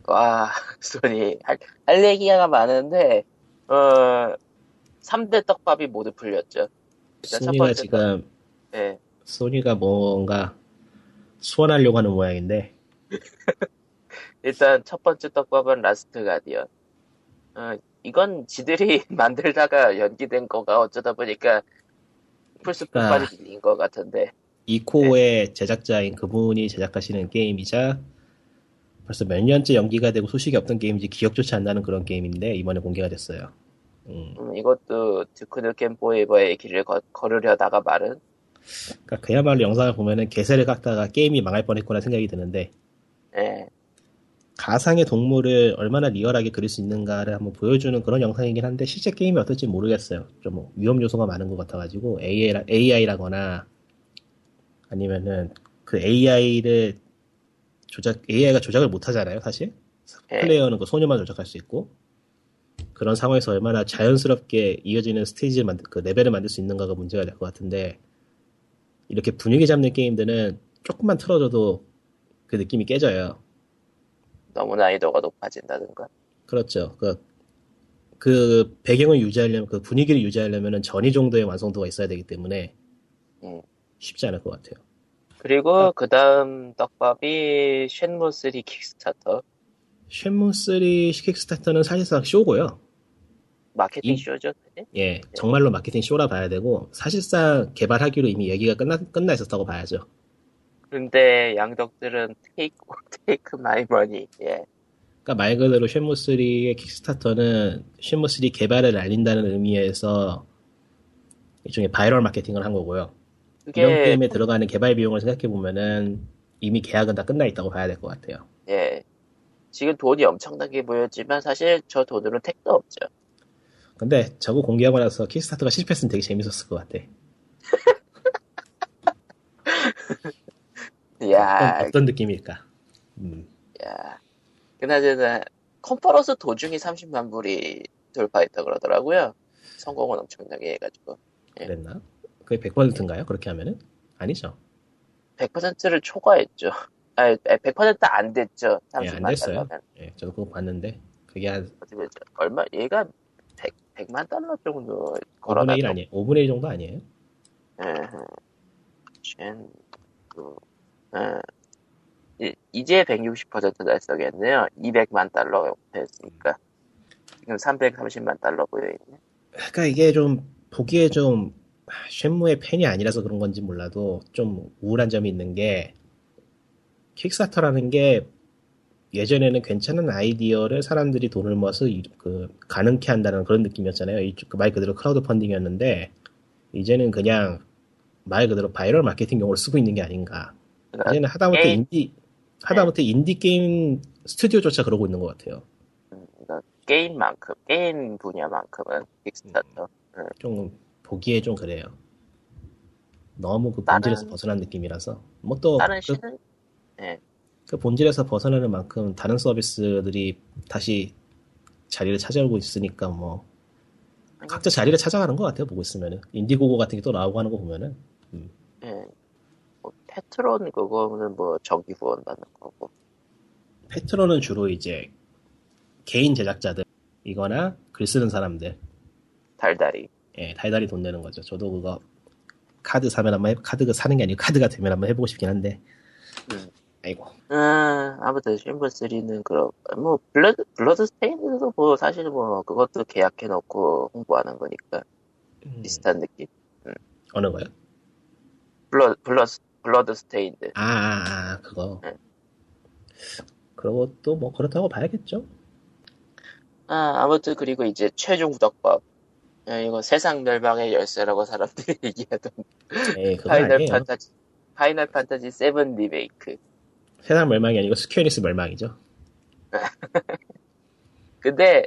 와, 소니. 할, 할 얘기가 많은데, 어, 3대 떡밥이 모두 풀렸죠. 소니가 지금 예, 소니가 뭔가 수원하려고 하는 모양인데 일단 첫 번째 떡밥은 라스트 가디언. 어, 이건 지들이 만들다가 연기된 거가 어쩌다 보니까 플스포까지 아. 밀린 것 같은데. 이코의 제작자인 그분이 제작하시는 게임이자 벌써 몇 년째 연기가 되고 소식이 없던 게임인지 기억조차 안 나는 그런 게임인데 이번에 공개가 됐어요. 음. 음, 이것도 듀크누kem 포에버의 길을 거, 걸으려다가 말은 그러니까 그야말로 영상을 보면은 개세를 깎다가 게임이 망할 뻔했구나 생각이 드는데 예, 가상의 동물을 얼마나 리얼하게 그릴 수 있는가를 한번 보여주는 그런 영상이긴 한데 실제 게임이 어떨지 모르겠어요. 좀뭐 위험 요소가 많은 것 같아가지고 AI, AI라거나 아니면은 그 AI를 조작 AI가 조작을 못 하잖아요, 사실. 예. 플레이어는 그 소녀만 조작할 수 있고 그런 상황에서 얼마나 자연스럽게 이어지는 스테이지를 만들 그 레벨을 만들 수 있는가가 문제가 될 것 같은데 이렇게 분위기 잡는 게임들은 조금만 틀어줘도 그 느낌이 깨져요. 너무 난이도가 높아진다든가. 그렇죠. 그, 그 배경을 유지하려면, 그 분위기를 유지하려면 전이 정도의 완성도가 있어야 되기 때문에 음. 쉽지 않을 것 같아요. 그리고 그 다음 떡밥이 쉔무 3 킥스타터 쉔무 3 킥스타터는 사실상 쇼고요. 마케팅 이- 쇼죠. 사실? 예, 정말로 마케팅 쇼라 봐야 되고 사실상 개발하기로 이미 얘기가 끝나 끝나 있었다고 봐야죠. 근데 양덕들은 take take my money. 예. 그러니까 말 그대로 쉔무 3의 킥스타터는 쉔무 3 개발을 알린다는 의미에서 일종의 바이럴 마케팅을 한 거고요. 이런 그게 게임에 들어가는 개발 비용을 생각해 보면은 이미 계약은 다 끝나 있다고 봐야 될 것 같아요. 예. 지금 돈이 엄청나게 모였지만 사실 저 돈으로 택도 없죠. 근데 저거 공개하고 나서 킥스타터가 실패했으면 되게 재밌었을 것 같아. 이야, 어떤, 어떤 느낌일까? 음, 야. 그나저나 컨퍼런스 도중에 30만 불이 돌파했다 그러더라고요. 성공은 엄청나게 해가지고 그랬나? 그게 100%인가요? 그렇게 하면은? 아니죠. 100%를 초과했죠. 아, 100%안 됐죠. 예, 안 30만 됐어요. 달러면. 예, 저도 그거 봤는데 그게 한? 얼마? 얘가 100, 100만 달러 정도 5분의 1 걸어놨던 아니에요? 5분의 1 정도 아니에요? 쉔, 그, 어, 이- 이제 160% 달성했네요. 200만 달러가 됐으니까. 지금 330만 달러 모여있네. 그러니까 이게 좀 보기에 좀 Shenmue의 팬이 아니라서 그런 건지 몰라도 좀 우울한 점이 있는 게 Kickstarter라는 게 예전에는 괜찮은 아이디어를 사람들이 돈을 모아서 이- 그 가능케 한다는 그런 느낌이었잖아요. 이- 그말 그대로 crowd funding이었는데 이제는 그냥 말 그대로 바이럴 마케팅용으로 쓰고 있는 게 아닌가. 이제는 하다못해 게임- 인디 하다못해 인디 게임 스튜디오조차 그러고 있는 것 같아요. 음, 그러니까 게임만큼, 게임 분야만큼은 Kickstarter. 좀 보기에 좀 그래요. 너무 그 다른- 본질에서 벗어난 느낌이라서 뭐 또 다른 그, 시는, 그 본질에서 벗어나는 만큼 다른 서비스들이 다시 자리를 찾아오고 있으니까 뭐 각자 자리를 찾아가는 것 같아요. 보고 있으면은 Indiegogo 같은 게 또 나오고 하는 거 보면은 예. 뭐, Patreon 그거는 뭐 정기 후원 받는 거고. Patreon은 주로 이제 개인 제작자들 이거나 글 쓰는 사람들 달달이. 예, 달달이 돈 내는 거죠. 저도 그거 카드 사면 한번 해, 카드 사는 게 아니고 카드가 되면 한번 해보고 싶긴 한데 음. 아이고 아, 아무튼 Shenmue 3는 그런 뭐 Blood Bloodstained도 뭐 사실 뭐 그것도 계약해 놓고 홍보하는 거니까 음, 비슷한 느낌. 어느 거요? 블러 블러스 Bloodstained. 아, 아, 아, 그거. 네. 그것도 뭐 그렇다고 봐야겠죠. 아, 아무튼 그리고 이제 최종 그 떡밥. 아, 이거 세상 멸망의 열쇠라고 사람들이 얘기하던 에이, Final 아니에요. Fantasy Final Fantasy 7 리메이크. 세상 멸망이 아니고 Square Enix 멸망이죠. 근데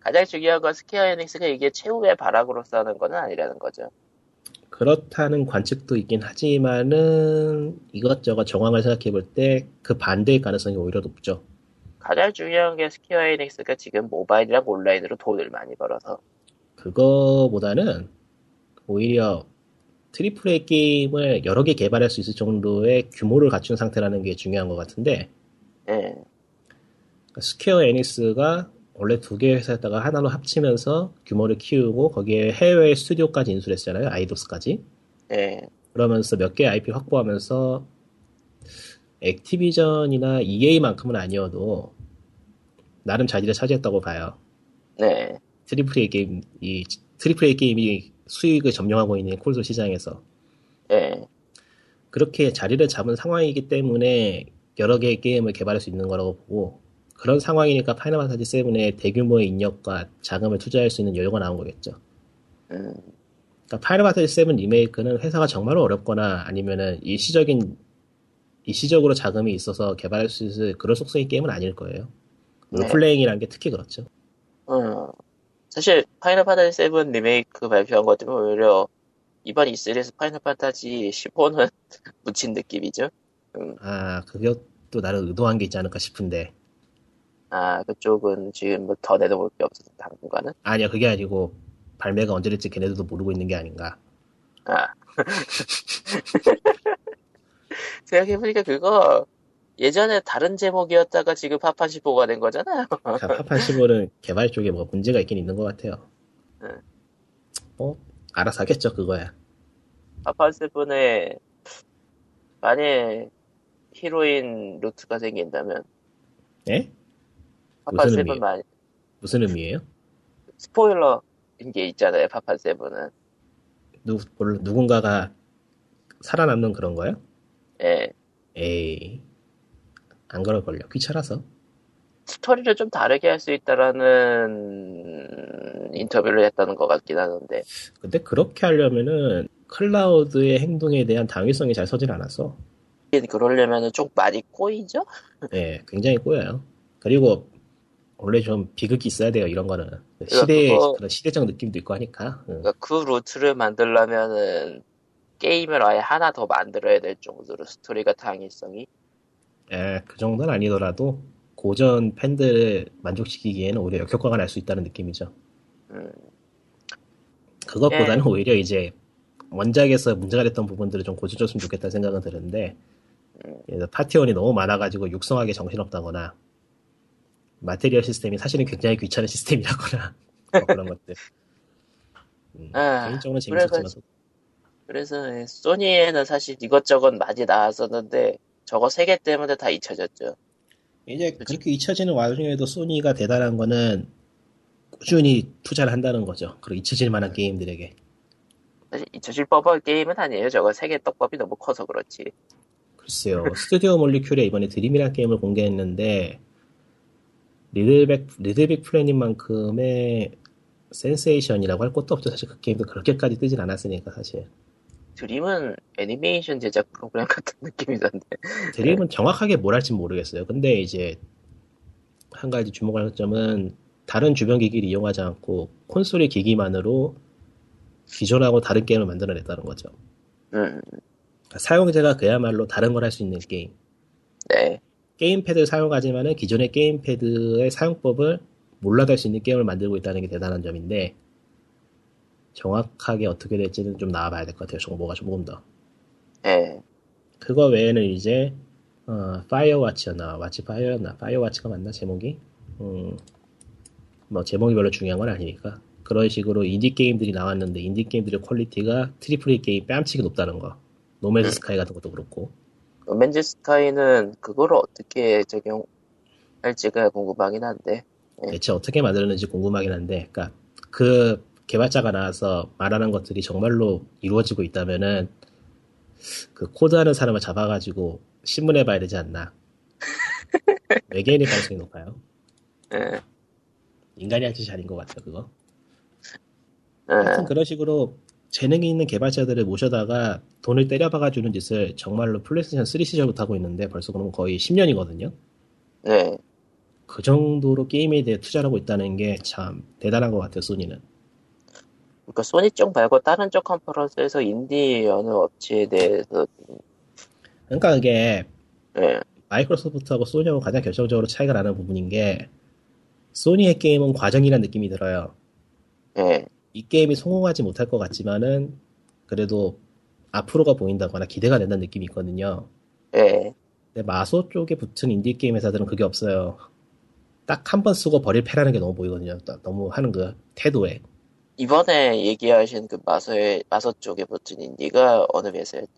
가장 중요한 건 Square Enix가 이게 최후의 발악으로서 하는 건 아니라는 거죠. 그렇다는 관측도 있긴 하지만은 이것저것 정황을 생각해 볼 때 그 반대의 가능성이 오히려 높죠. 가장 중요한 게 Square Enix가 지금 모바일이랑 온라인으로 돈을 많이 벌어서 그거보다는 오히려 triple A 게임을 여러 개 개발할 수 있을 정도의 규모를 갖춘 상태라는 게 중요한 것 같은데 예. Square Enix가 원래 두 개의 회사였다가 하나로 합치면서 규모를 키우고 거기에 해외 스튜디오까지 인수했잖아요. Eidos까지. 예. 그러면서 몇 개의 IP 확보하면서 Activision이나 EA만큼은 아니어도 나름 자리를 차지했다고 봐요. 네. triple A 게임, 이 triple A 게임이 수익을 점령하고 있는 콘솔 시장에서 예. 그렇게 자리를 잡은 상황이기 때문에 여러 개의 게임을 개발할 수 있는 거라고 보고 그런 상황이니까 Final Fantasy 7에 대규모의 인력과 자금을 투자할 수 있는 여유가 나온 거겠죠. 음, 그러니까 Final Fantasy 7 리메이크는 회사가 정말로 어렵거나 아니면은 일시적인 일시적으로 자금이 있어서 개발할 수 있을 그런 속성의 게임은 아닐 거예요. 네. 롤플레잉이라는 게 특히 그렇죠. 어, 사실 Final Fantasy 7 리메이크 발표한 것 때문에 오히려 이번 E3에서 Final Fantasy 15는 묻힌 느낌이죠. 아, 그것도 나름 의도한 게 있지 않을까 싶은데. 아, 그쪽은 지금 뭐 더 내다볼 게 없어서 당분간은. 아니야, 그게 아니고, 발매가 언제 될지 걔네들도 모르고 있는 게 아닌가. 아. 생각해보니까 그거 예전에 다른 제목이었다가 지금 파판 15가 된 거잖아요. 자, 파판 15는 개발 쪽에 뭐가 문제가 있긴 있는 것 같아요. 네. 뭐, 알아서 하겠죠, 그거야. 파판 7에 만약 히로인 루트가 생긴다면 예? 파판 무슨 7 의미예요? 만 무슨 의미예요? 스포일러인 게 있잖아요. 파판 7은. 누, 뭘- 누군가가 살아남는 그런 거요? 예. 에이, 안 그럴 걸요. 귀찮아서. 스토리를 좀 다르게 할 수 있다라는 인터뷰를 했다는 것 같긴 하는데 근데 그렇게 하려면은 Cloud의 행동에 대한 당위성이 잘 서질 않았어. 그러려면은 좀 많이 꼬이죠? 예, 굉장히 꼬여요. 그리고 원래 좀 비극이 있어야 돼요, 이런 거는. 시대, 그거- 그런 시대적 느낌도 있고 하니까. 응. 그러니까 그 루트를 만들려면은 게임을 아예 하나 더 만들어야 될 정도로 스토리가 당위성이 예, 그 정도는 아니더라도 고전 팬들을 만족시키기에는 오히려 역효과가 날 수 있다는 느낌이죠. 음, 그것보다는 예. 오히려 이제 원작에서 문제가 됐던 부분들을 좀 고쳐줬으면 좋겠다는 생각은 드는데 음. 파티원이 너무 많아가지고 육성하기 정신없다거나 마테리얼 시스템이 사실은 굉장히 귀찮은 시스템이라거나 뭐 그런 것들 음, 아, 개인적으로 재밌었지만 그래서 소니에는 사실 이것저것 많이 나왔었는데 저거 세 개 때문에 다 잊혀졌죠. 이제 그렇게 잊혀지는 와중에도 소니가 대단한 거는 꾸준히 투자를 한다는 거죠. 그리고 잊혀질 만한 게임들에게. 사실 잊혀질 법한 게임은 아니에요. 저거 세개 떡밥이 너무 커서 그렇지. 글쎄요. 스튜디오 Molecule에 이번에 Dream이라는 게임을 공개했는데 LittleBig LittleBigPlanet 만큼의 센세이션이라고 할 것도 없죠. 사실 그 게임도 그렇게까지 뜨진 않았으니까 사실. Dream은 애니메이션 제작 프로그램 같은 느낌이던데. Dream은 정확하게 뭘 할지 모르겠어요. 근데 이제 한 가지 주목할 점은 다른 주변 기기를 이용하지 않고 콘솔의 기기만으로 기존하고 다른 게임을 만들어냈다는 거죠. 음, 그러니까 사용자가 그야말로 다른 걸 할 수 있는 게임. 네. 게임패드를 사용하지만은 기존의 게임패드의 사용법을 몰라도 할 수 있는 게임을 만들고 있다는 게 대단한 점인데 정확하게 어떻게 될지는 좀 나와봐야 될 것 같아요. 정보가 조금 더. 네. 그거 외에는 이제 어, Firewatch였나 Watchfire였나 Firewatch가 맞나 제목이 음, 뭐 제목이 별로 중요한 건 아니니까 그런 식으로 인디 게임들이 나왔는데 인디 게임들의 퀄리티가 트리플 A 게임 뺨치기 높다는 거 No Man's Sky 같은 것도 그렇고 Sky는 그거를 어떻게 적용할지가 궁금하긴 한데. 대체 어떻게 만들었는지 궁금하긴 한데 그러니까 그 개발자가 나와서 말하는 것들이 정말로 이루어지고 있다면은 그 코드하는 사람을 잡아가지고 신문해 봐야 되지 않나 외계인일 가능성이 높아요 예. 인간이 할 짓이 아닌 것 같아요, 그거. 예. 하여튼 그런 식으로 재능이 있는 개발자들을 모셔다가 돈을 때려박아 주는 짓을 정말로 플레이스테이션 3 시절부터 하고 있는데 벌써 그러면 거의 10년이거든요. 네. 그 정도로 게임에 대해 투자를 하고 있다는 게 참 대단한 것 같아요, 소니는. 그러니까 소니 쪽 말고 다른 쪽 컨퍼런스에서 인디 어느 업체에 대해서 그러니까 그게 예. 마이크로소프트하고 소니하고 가장 결정적으로 차이가 나는 부분인 게 소니의 게임은 과정이라는 느낌이 들어요. 예. 이 게임이 성공하지 못할 것 같지만은 그래도 앞으로가 보인다거나 기대가 된다는 느낌이 있거든요. 예. 근데 마소 쪽에 붙은 인디 게임 회사들은 그게 없어요. 딱 한 번 쓰고 버릴 패라는 게 너무 보이거든요. 딱 너무 하는 그 태도에. 이번에 얘기하신 그 마소의 마소 쪽에 붙은 인디가 어느 회사였죠?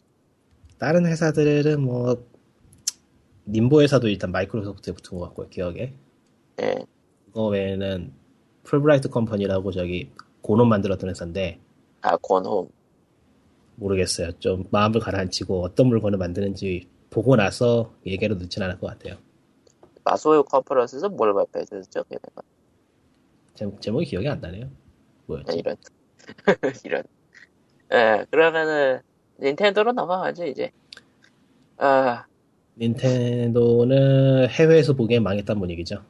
다른 회사들은 뭐 림보 회사도 일단 마이크로소프트에 붙은 것 같고요. 기억에. 예. 그거 외에는 풀브라이트 컴퍼니라고 저기 곤 홈 만들었던 회사인데 아 곤 홈. 모르겠어요. 좀 마음을 가라앉히고 어떤 물건을 만드는지 보고 나서 얘기를 넣진 않을 것 같아요. 마소요 컨퍼런스에서 뭘 발표했었죠? 걔네가 제, 제목이 기억이 안 나네요. 뭐였지? 이런 이런. 예, 그러면은 닌텐도로 넘어가죠 이제. 아, 닌텐도는 해외에서 보기엔 망했단 분위기죠.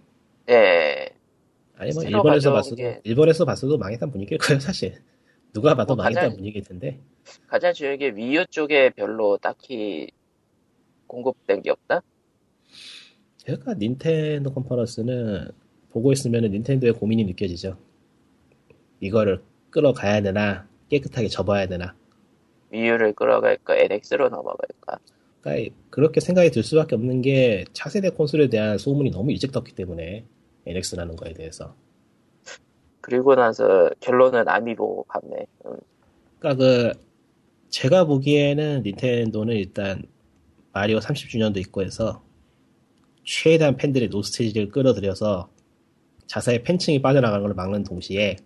예. 아니 뭐 일본에서 봤어도 게- 일본에서 봤어도 망했단 분위기일 거예요 사실. 누가 봐도 뭐 가장- 분위기일 텐데. 가장 중요한 게 위유 쪽에 별로 딱히 공급된 게 없다. 그러니까 닌텐도 컨퍼런스는 보고 있으면 닌텐도의 고민이 느껴지죠. 이거를 끌어가야 되나 깨끗하게 접어야 되나. 위유를 끌어갈까, NX로 넘어갈까. 그러니까 그렇게 생각이 들 수밖에 없는 게 차세대 콘솔에 대한 소문이 너무 일찍 떴기 때문에 NX라는 거에 대해서. 그리고 나서 결론은 아미보 판매. 음, 그러니까 그 제가 보기에는 닌텐도는 일단 마리오 30주년도 있고 해서 최대한 팬들의 노스테이지를 끌어들여서 자사의 팬층이 빠져나가는 걸 막는 동시에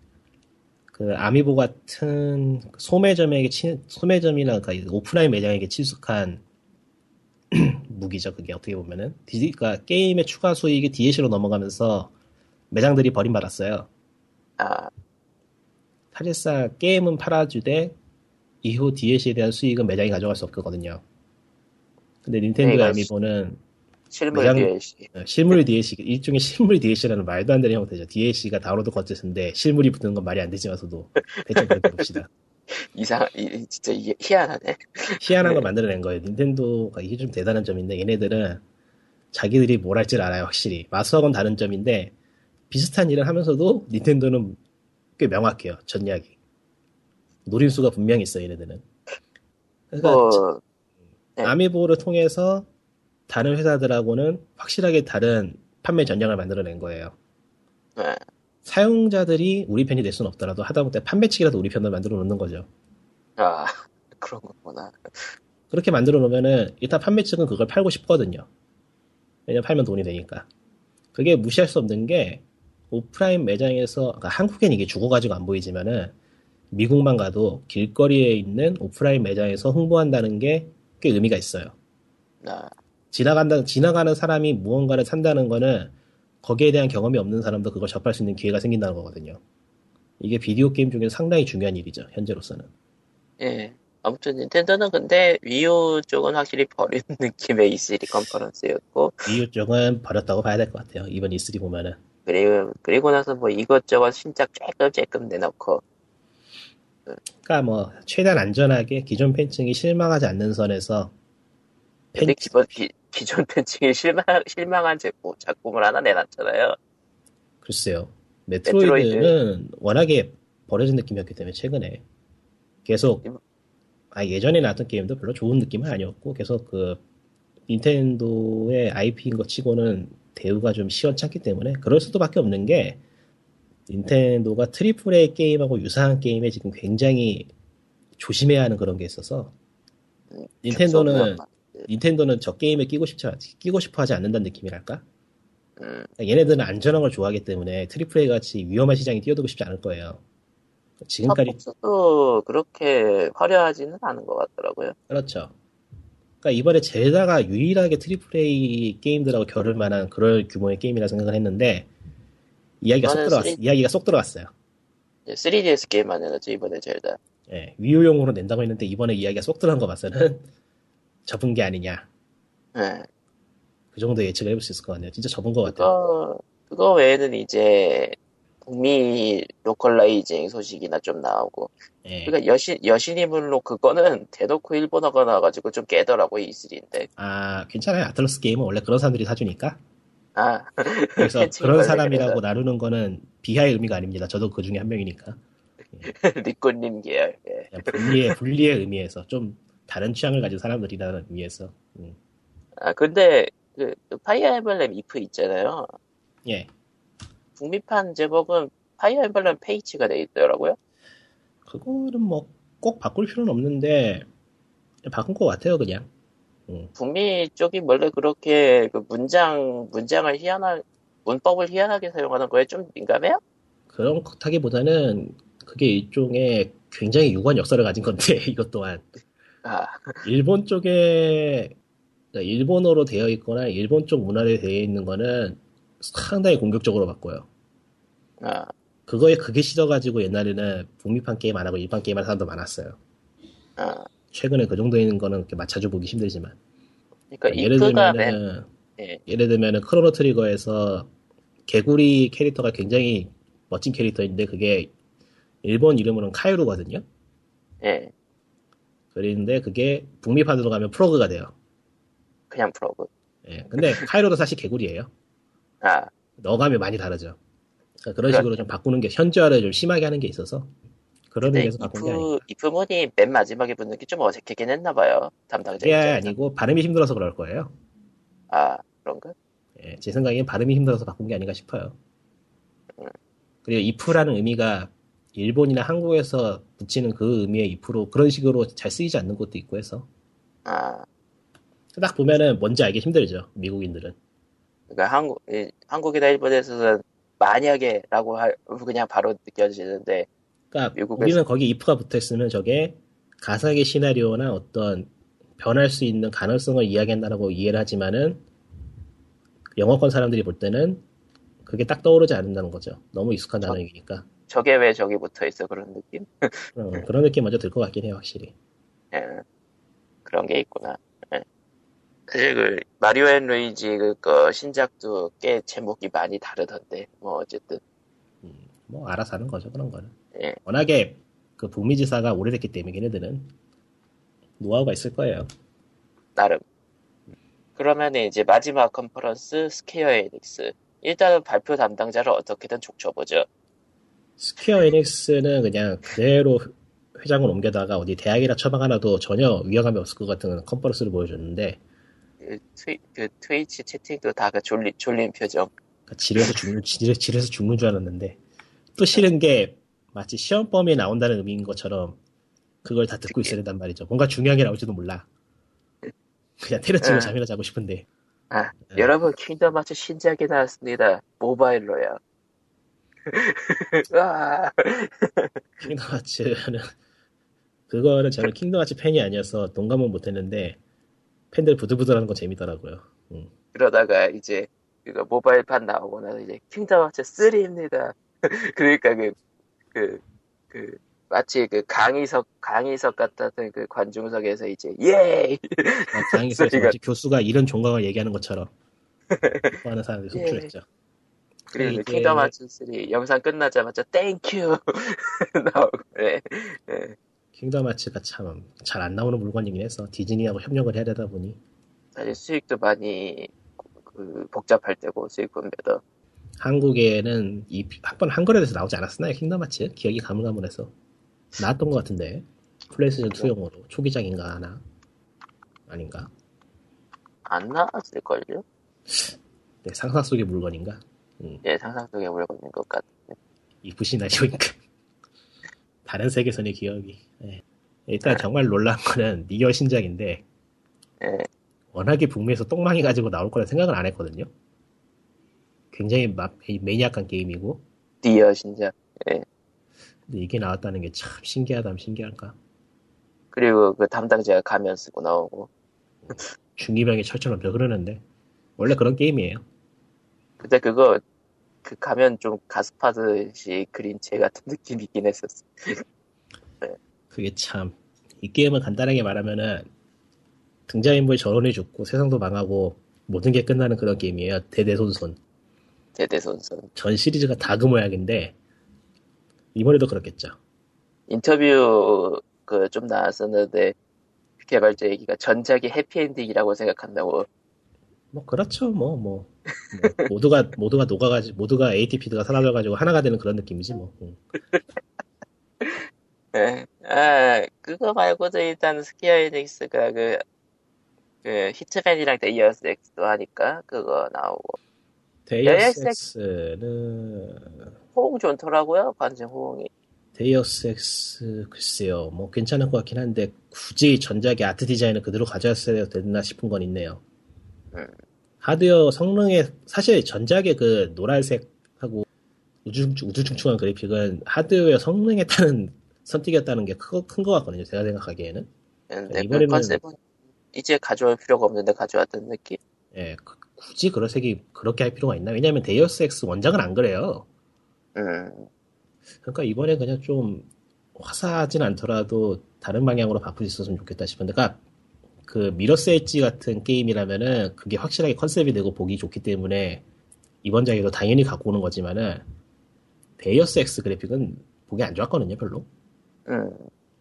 그 아미보 같은 소매점에게 친, 소매점이나 그 오프라인 매장에게 친숙한 무기죠. 그게 어떻게 보면은 디- 그러니까 게임의 추가 수익이 DLC로 넘어가면서 매장들이 버림받았어요. 아, 사실상 게임은 팔아주되 이후 DLC에 대한 수익은 매장이 가져갈 수 없거든요. 근데 닌텐도의 네, 아미보는 실물 매장- DLC. 어, 실물 DLC, 일종의 실물 DLC라는 말도 안 되는 형태죠. DLC가 다운로드 컨텐츠인데 실물이 붙는 건 말이 안 되지만서도 대충 그렇게 봅시다. 이상, 이, 진짜 이게 희한하네. 희한한 네. 걸 만들어낸 거예요. 닌텐도가 이게 좀 대단한 점인데 얘네들은 자기들이 뭘 할 줄 알아요, 확실히. 마스하고는 다른 점인데 비슷한 일을 하면서도 닌텐도는 꽤 명확해요, 전략이. 노림수가 분명히 있어요, 얘네들은. 그러니까 뭐, 네. 아미보를 통해서 다른 회사들하고는 확실하게 다른 판매 전략을 만들어낸 거예요. 네. 사용자들이 우리 편이 될 수는 없더라도 하다못해 판매 측이라도 우리 편을 만들어 놓는 거죠. 아, 그런 거구나. 그렇게 만들어 놓으면은 일단 판매 측은 그걸 팔고 싶거든요. 왜냐면 팔면 돈이 되니까. 그게 무시할 수 없는 게 오프라인 매장에서 그러니까 한국엔 이게 죽어가지고 안 보이지만은 미국만 가도 길거리에 있는 오프라인 매장에서 홍보한다는 게 꽤 의미가 있어요. 아, 지나간다 지나가는 사람이 무언가를 산다는 거는 거기에 대한 경험이 없는 사람도 그걸 접할 수 있는 기회가 생긴다는 거거든요. 이게 비디오 게임 중에 상당히 중요한 일이죠. 현재로서는. 예. 아무튼 닌텐도는 근데 위유 쪽은 확실히 버린 느낌의 E3 컨퍼런스였고, 이유 쪽은 버렸다고 봐야 될 것 같아요. 이번 E3 보면은. 그리고, 그리고 나서 뭐 이것저것 신작 쬐끔 쬐끔 내놓고, 그러니까 뭐 최대한 안전하게 기존 팬층이 실망하지 않는 선에서 근데 팬 기본, 기, 기존 팬층이 실망, 실망한 제품, 작품을 하나 내놨잖아요. 글쎄요. 메트로이드는 워낙에 버려진 느낌이었기 때문에 최근에 계속 아 예전에 나왔던 게임도 별로 좋은 느낌은 아니었고 계속 그 닌텐도의 IP인 것 치고는 대우가 좀 시원찮기 때문에 그럴 수도밖에 없는 게 닌텐도가 triple A 게임하고 유사한 게임에 지금 굉장히 조심해야 하는 그런 게 있어서 닌텐도는 닌텐도는 저 게임에 끼고 싶지 않- 끼고 싶어 하지 않는다는 느낌이랄까? 음, 얘네들은 안전한 걸 좋아하기 때문에 triple A 같이 위험한 시장에 뛰어들고 싶지 않을 거예요. 지금까지 스타폭스도 그렇게 화려하지는 않은 것 같더라고요. 그렇죠. 그러니까 이번에 젤다가 유일하게 triple A 게임들하고 겨룰 만한 그럴 규모의 게임이라 생각을 했는데 이야기가 쏙 들어갔 쓰리- 이야기가 쏙 들어갔어요. 이제 3DS 게임만 내놨죠, 이번에 젤다. 예, Wii U용으로 낸다고 했는데 이번에 이야기가 쏙 들어간 거 봐서는 접은 게 아니냐. 예. 그 정도 예측을 해볼 수 있을 것 같네요. 진짜 접은 것 같아요. 그거, 그거 외에는 이제, 북미 localizing 소식이나 좀 나오고. 예. 그러니까 여신, 여신이문록 그거는 대놓고 일본어가 나와가지고 좀 깨더라고, E3인데. 아 괜찮아요. 아틀러스 게임은 원래 그런 사람들이 사주니까. 아, 그래서 그런 사람이라고 그래서. 나누는 거는 비하의 의미가 아닙니다. 저도 그 중에 한 명이니까. 리꾸님 계열. 예. 분리의 분리의 의미에서 좀 다른 취향을 가진 사람들이라는 의미에서. 음. 아, 근데, 그, 그 파이어 엠블렘 이프 있잖아요. 예. 북미판 제목은 파이어 엠블렘 페이츠가 돼 있더라고요. 그거는 뭐 꼭 바꿀 필요는 없는데 바꾼 것 같아요 그냥 음. 북미 쪽이 원래 그렇게 그 문장, 문장을 희한한, 문법을 희한하게 사용하는 거에 좀 민감해요? 그런 것하기보다는 그게 일종의 굉장히 유구한 역사를 가진 건데 이것 또한 아, 일본 쪽에 그러니까 일본어로 되어 있거나 일본 쪽 문화로 되어 있는 거는 상당히 공격적으로 바꿔요. 아, 그거에 그게 싫어가지고 옛날에는 북미판 게임 안 하고 일반 게임 하는 사람도 많았어요. 아. 최근에 그 정도 있는 거는 이렇게 맞춰줘 보기 힘들지만. 그러니까 예를 이프가 맨, 들면은, 예. 예를 들면은 크로노 트리거에서 개구리 캐릭터가 굉장히 멋진 캐릭터인데 그게 일본 이름으로는 카이루거든요. 예, 그런데 그게 북미판으로 가면 프로그가 돼요. 그냥 프로그. 예. 근데 카이루도 사실 개구리예요. 아, 어감이 많이 다르죠. 그러니까 그런. 식으로 좀 바꾸는 게 현저화를 좀 심하게 하는 게 있어서 그런 의미에서 바꾼 게 아니고 이프, 이프문이 맨 마지막에 붙는 게 좀 어색하긴 했나 봐요. 담당자 그게 입장에서. 아니고 발음이 힘들어서 그럴 거예요. 아, 그런가? 예, 제 생각엔 발음이 힘들어서 바꾼 게 아닌가 싶어요. 음. 그리고 if라는 의미가 일본이나 한국에서 붙이는 그 의미의 if로 그런 식으로 잘 쓰이지 않는 것도 있고 해서 아, 딱 보면은 뭔지 알기 힘들죠. 미국인들은. 그러니까 한국, 이, 한국이나 일본에서는 만약에라고 할, 그냥 바로 느껴지는데, 그러니까 미국에서- 우리는 거기 if가 붙어 있으면 저게 가상의 시나리오나 어떤 변할 수 있는 가능성을 이야기한다라고 이해를 하지만은 영어권 사람들이 볼 때는 그게 딱 떠오르지 않는다는 거죠. 너무 익숙한 저- 단어이니까. 저게 왜 저기 붙어 있어, 그런 느낌? 어, 그런 느낌 먼저 들 것 같긴 해요, 확실히. 예. 그런 게 있구나. 예. 사실 그, 마리오 앤 루이지 그거 신작도 꽤 제목이 많이 다르던데, 뭐, 어쨌든. 음, 뭐 알아서 하는 거죠, 그런 거는. 예. 워낙에 그 북미지사가 오래됐기 때문에 걔네들은 노하우가 있을 거예요. 나름. 그러면 이제 마지막 컨퍼런스 스퀘어 에닉스. 일단은 발표 담당자를 어떻게든 족쳐보죠. 스퀘어 에닉스는 그냥 그대로 회장을 옮겨다가 어디 대학이나 처박아놔도 전혀 위화감이 없을 것 같은 컨퍼런스를 보여줬는데 그, 트위, 그 트위치 채팅도 다그 졸린, 졸린 표정. 그러니까 지루해서 죽는 지루, 지루해서 죽는 줄 알았는데 또 싫은 게 마치 시험 범위에 나온다는 의미인 것처럼 그걸 다 듣고 있어야 된단 말이죠. 뭔가 중요한 게 나올지도 몰라. 그냥 테러치고 예. 잠이나 자고 싶은데 아, 네. 여러분, 킹덤 하츠 신작이 나왔습니다. 모바일로요. 아, 킹덤 하츠는 그거는 저는 킹덤 하츠 팬이 아니어서 동감은 못했는데 팬들 부들부들하는 거 재밌더라고요. 음. 그러다가 이제 그거 모바일판 나오고 나서 이제 킹덤 하츠 3입니다. 그러니까 그, 그, 그, 마치 그 강의석, 강의석 같았던 그 관중석에서 이제, 예! 강의에서 소리가- 마치 교수가 이런 종강을 얘기하는 것처럼 하는 사람들이 예. 속출했죠. 그리고 이게- 킹덤 하츠 3 영상 끝나자마자 Thank you! 나오고, 예. 예. 킹덤 하츠가 참 잘 안 나오는 물건이긴 해서 디즈니하고 협력을 해야 되다 보니 사실 수익도 많이 그 복잡할 때고 수익 분배도 한국에는 이 한번 한글에서 나오지 않았었나요? 킹덤 하츠? 기억이 가물가물해서 나왔던 것 같은데 플레이스테이션 2용으로 초기작인가 하나 아닌가? 안 나왔을걸요? 네, 상상 속의 물건인가? 예, 상상 속의 물건인 것 같아. 이쁘시나 보니까 다른 세계선의 기억이 예. 일단 정말 놀란 거는 니어 신작인데 예. 워낙에 북미에서 똥망이 가지고 나올 거라 생각을 안 했거든요. 굉장히 마, 매니악한 게임이고 디어 신작. 근데 이게 나왔다는 게 참 신기하다면 신기할까? 그리고 그 담당자가 가면 쓰고 나오고. 중이병이 철철 넘쳐 흐르는데 원래 그런 게임이에요. 근데 그거 그 가면 좀 가스파듯이 그린 체 같은 느낌이 있긴 했었어. 그게 참 이 게임은 간단하게 말하면은 등장인물 전원이 죽고 세상도 망하고 모든 게 끝나는 그런 게임이에요. 대대손손. 대대손손. 전 시리즈가 다 그 모양인데 이번에도 그렇겠죠. 인터뷰 그 좀 나왔었는데 개발자 얘기가 전작이 해피엔딩이라고 생각한다고. 뭐 그렇죠. 뭐 뭐. 뭐 모두가 모두가 녹아가지고 모두가 AT필드가 사라져가지고 하나가 되는 그런 느낌이지 뭐. 음. 예. 아, 그거 말고도 일단 스퀘어 에닉스가 그, 그 히트맨이랑 데이어스 엑스도 하니까 그거 나오고. 데이어스 엑스는 호응 좋더라고요, 관중 호응이. 데이어스 엑스 글쎄요. 뭐 괜찮을 것 같긴 한데 굳이 전작의 아트 디자인을 그대로 가져왔어야 되나 싶은 건 있네요. 음. 하드웨어 성능에 사실 전작의 그 노란색하고 우중, 우중충한 그래픽은 하드웨어 성능에 따른 선택이었다는 게 큰 것 같거든요. 제가 생각하기에는. 그 이번에는- 컨셉은 이제 가져올 필요가 없는데 가져왔던 느낌. 예, 그- 굳이 그런 색이 그렇게 할 필요가 있나? 왜냐면 데이어스 X 원작은 안 그래요. 음, 그러니까 이번에 그냥 좀 화사하진 않더라도 다른 방향으로 바꿀 수 있었으면 좋겠다 싶은데, 그러니까 그 미러스 엣지 같은 게임이라면은 그게 확실하게 컨셉이 되고 보기 좋기 때문에 이번 작에도 당연히 갖고 오는 거지만은 데이어스 엑스 그래픽은 보기 안 좋았거든요, 별로. 음,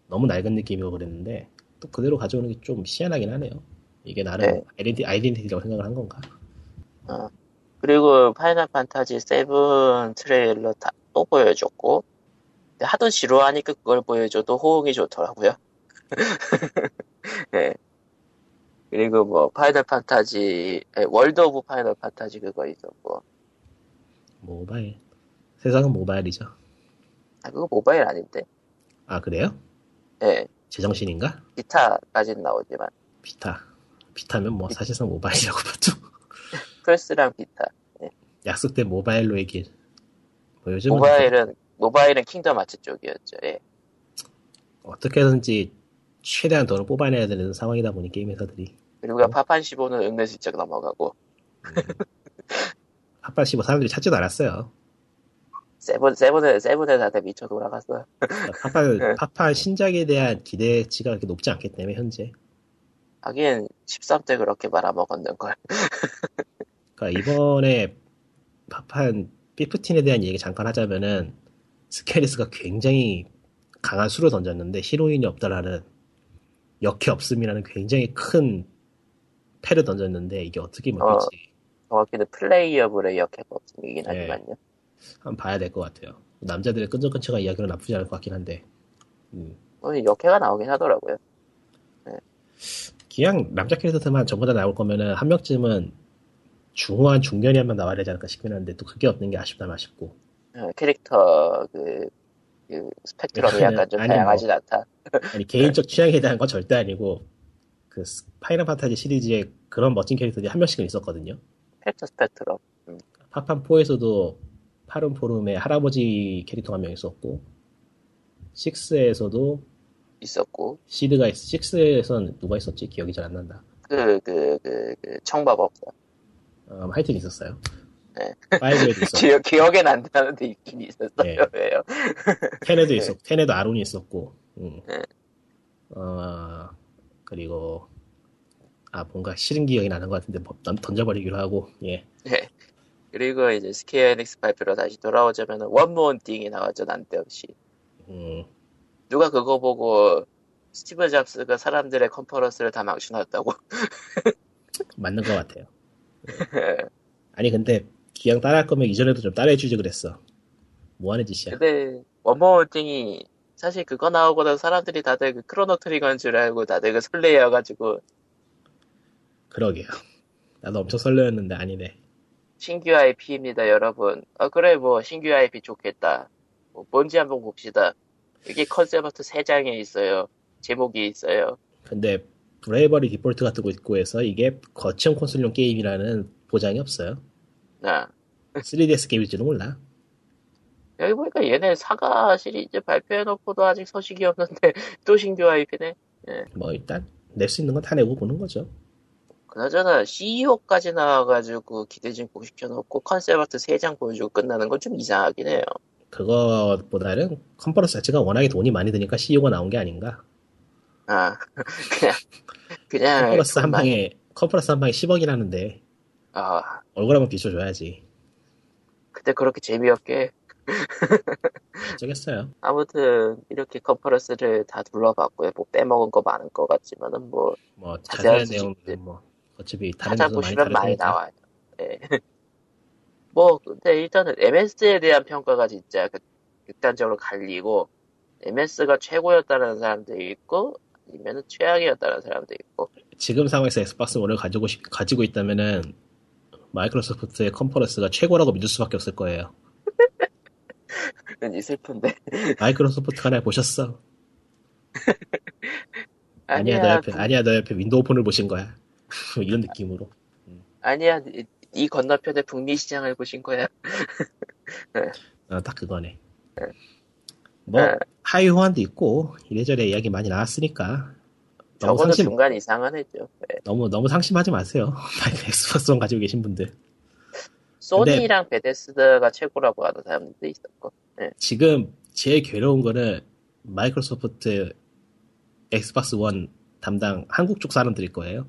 너무 낡은 느낌이고 그랬는데 또 그대로 가져오는 게 좀 희한하긴 하네요. 이게 나름 네. 아이덴티, 아이덴티티라고 생각을 한 건가? 어. 그리고 파이널 판타지 7 트레일러 다, 또 보여줬고, 하도 지루하니까 그걸 보여줘도 호응이 좋더라고요. 네. 그리고 뭐, 파이널 판타지, 에, 월드 오브 파이널 판타지 그거 있었고, 모바일. 세상은 모바일이죠. 아, 그거 모바일 아닌데? 아 그래요? 예, 제정신인가? 비타까지는 나오지만, 비타. 비타면 뭐 사실상 모바일이라고 봐도 플스랑 비타. 약속된 모바일로의 길. 뭐 요즘은 모바일은, 모바일은 킹덤 하츠 쪽이었죠, 예. 어떻게든지 최대한 돈을 뽑아내야 되는 상황이다 보니 게임 회사들이 그리고 파판 15는 은근 슬쩍 넘어가고, 파판 15 사람들이 찾지도 않았어요. Seven, seven에, seven에 다들 미쳐 돌아갔어요. 그러니까 파판, 네. 파판 신작에 대한 기대치가 그렇게 높지 않기 때문에 현재. 하긴 13 때 그렇게 말아먹었는 걸. 그러니까 이번에 파판 15에 대한 얘기 잠깐 하자면은 스퀘에닉스가 굉장히 강한 수를 던졌는데 히로인이 없다라는 여캐 없음이라는 굉장히 큰 패를 던졌는데 이게 어떻게 먹힐지 정확히는 playable 여캐가 없음이긴 네. 하지만요. 한번 봐야 될 것 같아요. 남자들의 끈적끈적한 이야기는 나쁘지 않을 것 같긴 한데 음. 어, 여캐가 나오긴 하더라고요. 그냥 남자 캐릭터만 전부 다 나올 거면은 한 명쯤은 중후한 중년이 한 명 나와야 되지 않을까 싶긴 한데 또 그게 없는 게 아쉽다 아쉽고 어, 캐릭터 그, 그 스펙트럼이 약간 좀 아니, 다양하진 않다. 아니 개인적 취향에 대한 건 절대 아니고 그 스- 파이널 판타지 시리즈에 그런 멋진 캐릭터들이 한 명씩은 있었거든요. 캐릭터 스펙트럼. 파판 4에서도 팔롬 포롬의 할아버지 캐릭터 한 명 있었고 6에서도 있었고, 시드가 있, 6에서는 누가 있었지 기억이 잘 안 난다. 그, 그, 그, 그, 청마법사. 어, 하여튼 있었어요. 네. 5에도 있었고 기억, 기억엔 안 나는데 있긴 있었어요. 네. 왜요? Ten에도 네. 있었고 ten에도 아론이 있었고 음. 네. 어 그리고 아 뭔가 싫은 기억이 나는 것 같은데 뭐 던- 던져버리기로 하고 예 네. 그리고 이제 스퀘어 에닉스 발표로 다시 돌아오자면 one more thing이 나왔죠, 난데없이. 음, 누가 그거 보고 스티브 잡스가 사람들의 컨퍼런스를 다 망쳐놨다고. 맞는 것 같아요. 아니 근데 기왕 따라할 거면 이전에도 좀 따라해 주지 그랬어. 뭐 하는 짓이야? 근데 one more thing이 사실 그거 나오고 나서 사람들이 다들 그 크로노 트리거인 줄 알고 다들 그 설레여가지고 그러게요. 나도 엄청 설레었는데 아니네. 신규 IP입니다 여러분 아 그래 뭐 신규 IP 좋겠다 뭐 뭔지 한번 봅시다 여기 컨셉 아트 3장에 있어요 제목이 있어요 근데 브레이버리 디폴트가 뜨고 있고 해서 이게 거치형 콘솔용 게임이라는 보장이 없어요. 나 3DS 게임일지도 몰라. 여기 보니까 얘네 사가 시리즈 발표해놓고도 아직 소식이 없는데 또 신규 IP네 뭐 일단 낼 수 있는 건 다 내고 보는 거죠. 그나저나 CEO까지 나와가지고 기대 증폭 시켜놓고 컨셉 아트 3장 보여주고 끝나는 건 좀 이상하긴 해요 그것보다는 컨퍼런스 자체가 워낙에 돈이 많이 드니까 CEO가 나온 게 아닌가. 아 그냥 그냥 컨퍼런스 한 방에 컨퍼런스 한 방에 10억이라는데 아 얼굴 한번 비춰줘야지. 근데 그렇게 재미없게 어쩌겠어요. 아무튼 이렇게 컨퍼런스를 다 둘러봤고요. 뭐 빼먹은 거 많은 것 같지만은 뭐 뭐 자세한 내용은 뭐 어차피 다른 많이 찾아보시면 많이 다루니까 나와요. 예. 뭐 근데 일단은 MS에 대한 평가가 진짜 극- 극단적으로 갈리고 MS가 최고였다는 사람도 있고 아니면은 최악이었다는 사람도 있고 지금 상황에서 엑스박스 원을 가지고 싶- 가지고 있다면은 마이크로소프트의 컨퍼런스가 최고라고 믿을 수밖에 없을 거예요. 왠지 슬픈데 마이크로소프트 하나 보셨어? 아니야, 너 아니야 옆에 아니야 너 옆에 윈도우 폰을 보신 거야. 뭐 이런 느낌으로. 아니야 이, 이 건너편에 북미 시장을 보신 거야. 어, 딱 그거네. 뭐 네. 하위 호환도 있고 이래저래 이야기 많이 나왔으니까 너무 적어도 상심 중간 이상은 했죠. 네. 너무 너무 상심하지 마세요. 엑스박스 원 가지고 계신 분들 소니랑 베데스다가 최고라고 하는 사람들도 있었고. 네. 지금 제일 괴로운 거는 마이크로소프트 엑스박스 원 담당 한국 쪽 사람들일 거예요.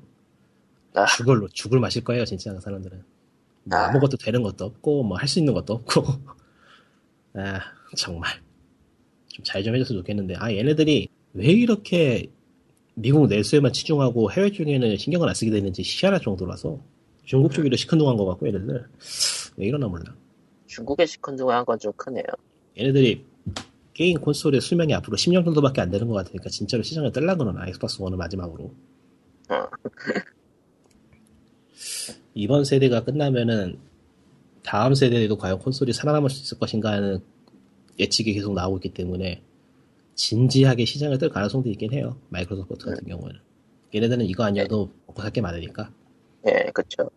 아. 죽을 죽을 맛일 거예요, 진짜 그 사람들은. 뭐 아. 아무것도 되는 것도 없고 뭐 할 수 있는 것도 없고. 아 정말 좀 잘 좀 해줬으면 좋겠는데 아 얘네들이 왜 이렇게 미국 내수에만 치중하고 해외 쪽에는 신경을 안 쓰게 되는지 희한할 정도라서 중국 쪽이 더 시큰둥한 것 같고 얘네들. 왜 이러나 몰라. 중국의 시큰둥한 건 좀 크네요. 얘네들이 게임 콘솔의 수명이 앞으로 10년 정도밖에 안 되는 것 같으니까 진짜로 시장을 뜰라 그러나 엑스박스 원을 마지막으로. 어. 이번 세대가 끝나면은 다음 세대에도 과연 콘솔이 살아남을 수 있을 것인가 하는 예측이 계속 나오고 있기 때문에 진지하게 시장을 뜰 가능성도 있긴 해요. 마이크로소프트 같은 경우는. 얘네들은 이거 아니어도 먹고 살게 많으니까 예, 그쵸.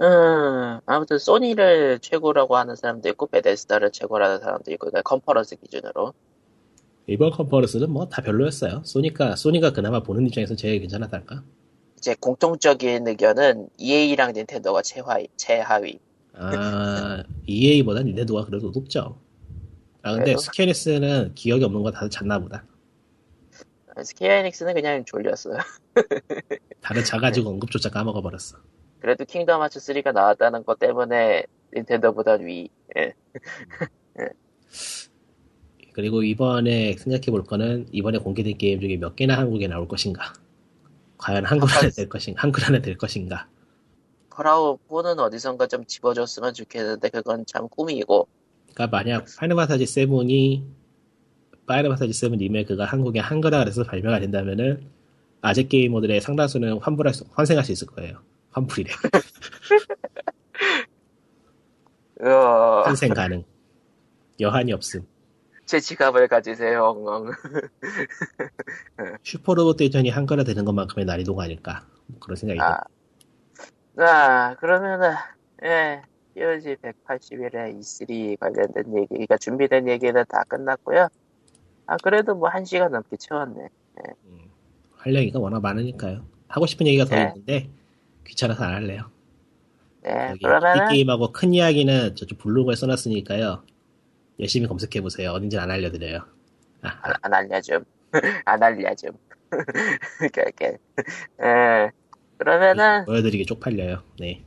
음, 아무튼 소니를 최고라고 하는 사람도 있고 베데스다를 최고라는 사람도 있고 그러니까 컨퍼런스 기준으로 이번 컨퍼런스는 뭐 다 별로였어요 소니가 소니가 그나마 보는 입장에서 제일 괜찮았달까 이제 공통적인 의견은 EA랑 닌텐도가 최하위, 최하위. 아, EA보다 닌텐도가 그래도 높죠. 아, 근데? 스퀘어에닉스는 기억이 없는 거 다들 잤나 보다. 스퀘어에닉스는 그냥 졸렸어요. 다들 자가지고 언급조차 까먹어버렸어. 그래도 킹덤 하츠 3가 나왔다는 것 때문에 닌텐도보다 위. 예. 그리고 이번에 생각해볼 거는 이번에 공개된 게임 중에 몇 개나 한국에 나올 것인가. 과연 한글화는 될 것인가, 한글화는 될 것인가. 폴아웃 4는 어디선가 좀 집어줬으면 좋겠는데 그건 참 꿈이고 그러니까 만약 파이널 판타지 7이 파이널 판타지 7 리메이크가 한국에 한글화가 돼서 발매가 된다면은 아재 게이머들의 상당수는 환불할 수, 환생할 수 있을 거예요. 환불이래. 어, 환생 가능. 여한이 없음. 제 지갑을 가지세요 엉엉 슈퍼로봇 대전이 한글화 되는 것만큼의 난이도가 아닐까. 뭐 그런 생각이 아, 자 그러면은 예 POG 181회 E3 관련된 얘기 그러니까 준비된 얘기는 다 끝났고요 아 그래도 뭐 한 시간 넘게 채웠네 음, 할 얘기가 워낙 많으니까요. 하고 싶은 얘기가 더 네. 있는데 귀찮아서 안 할래요. 네 그러면은 게임하고 큰 이야기는 저쪽 블로그에 써놨으니까요. 열심히 검색해 보세요. 어딘지 안 알려드려요. 아, 안, 안 알려줌 안 알려줌 그렇게 예 그러면은 보여드리기 쪽팔려요. 네.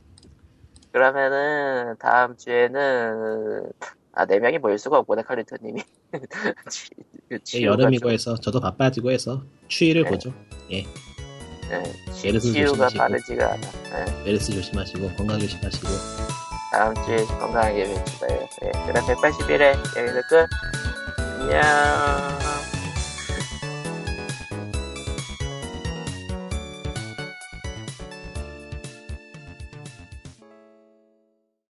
그러면은 다음 주에는 아 네 명이 모일 수가 없구나 칼리토님이. 네, 여름이고 해서 저도 바빠지고 해서 추위를 네. 보죠. 네, 예를 들어 치유가. 빠르지가 않아. 네, 메르스 조심하시고 건강 조심하시고. 다음 주에 건강하게 뵙시다. 네, 그럼 181회 여기서 끝. 안녕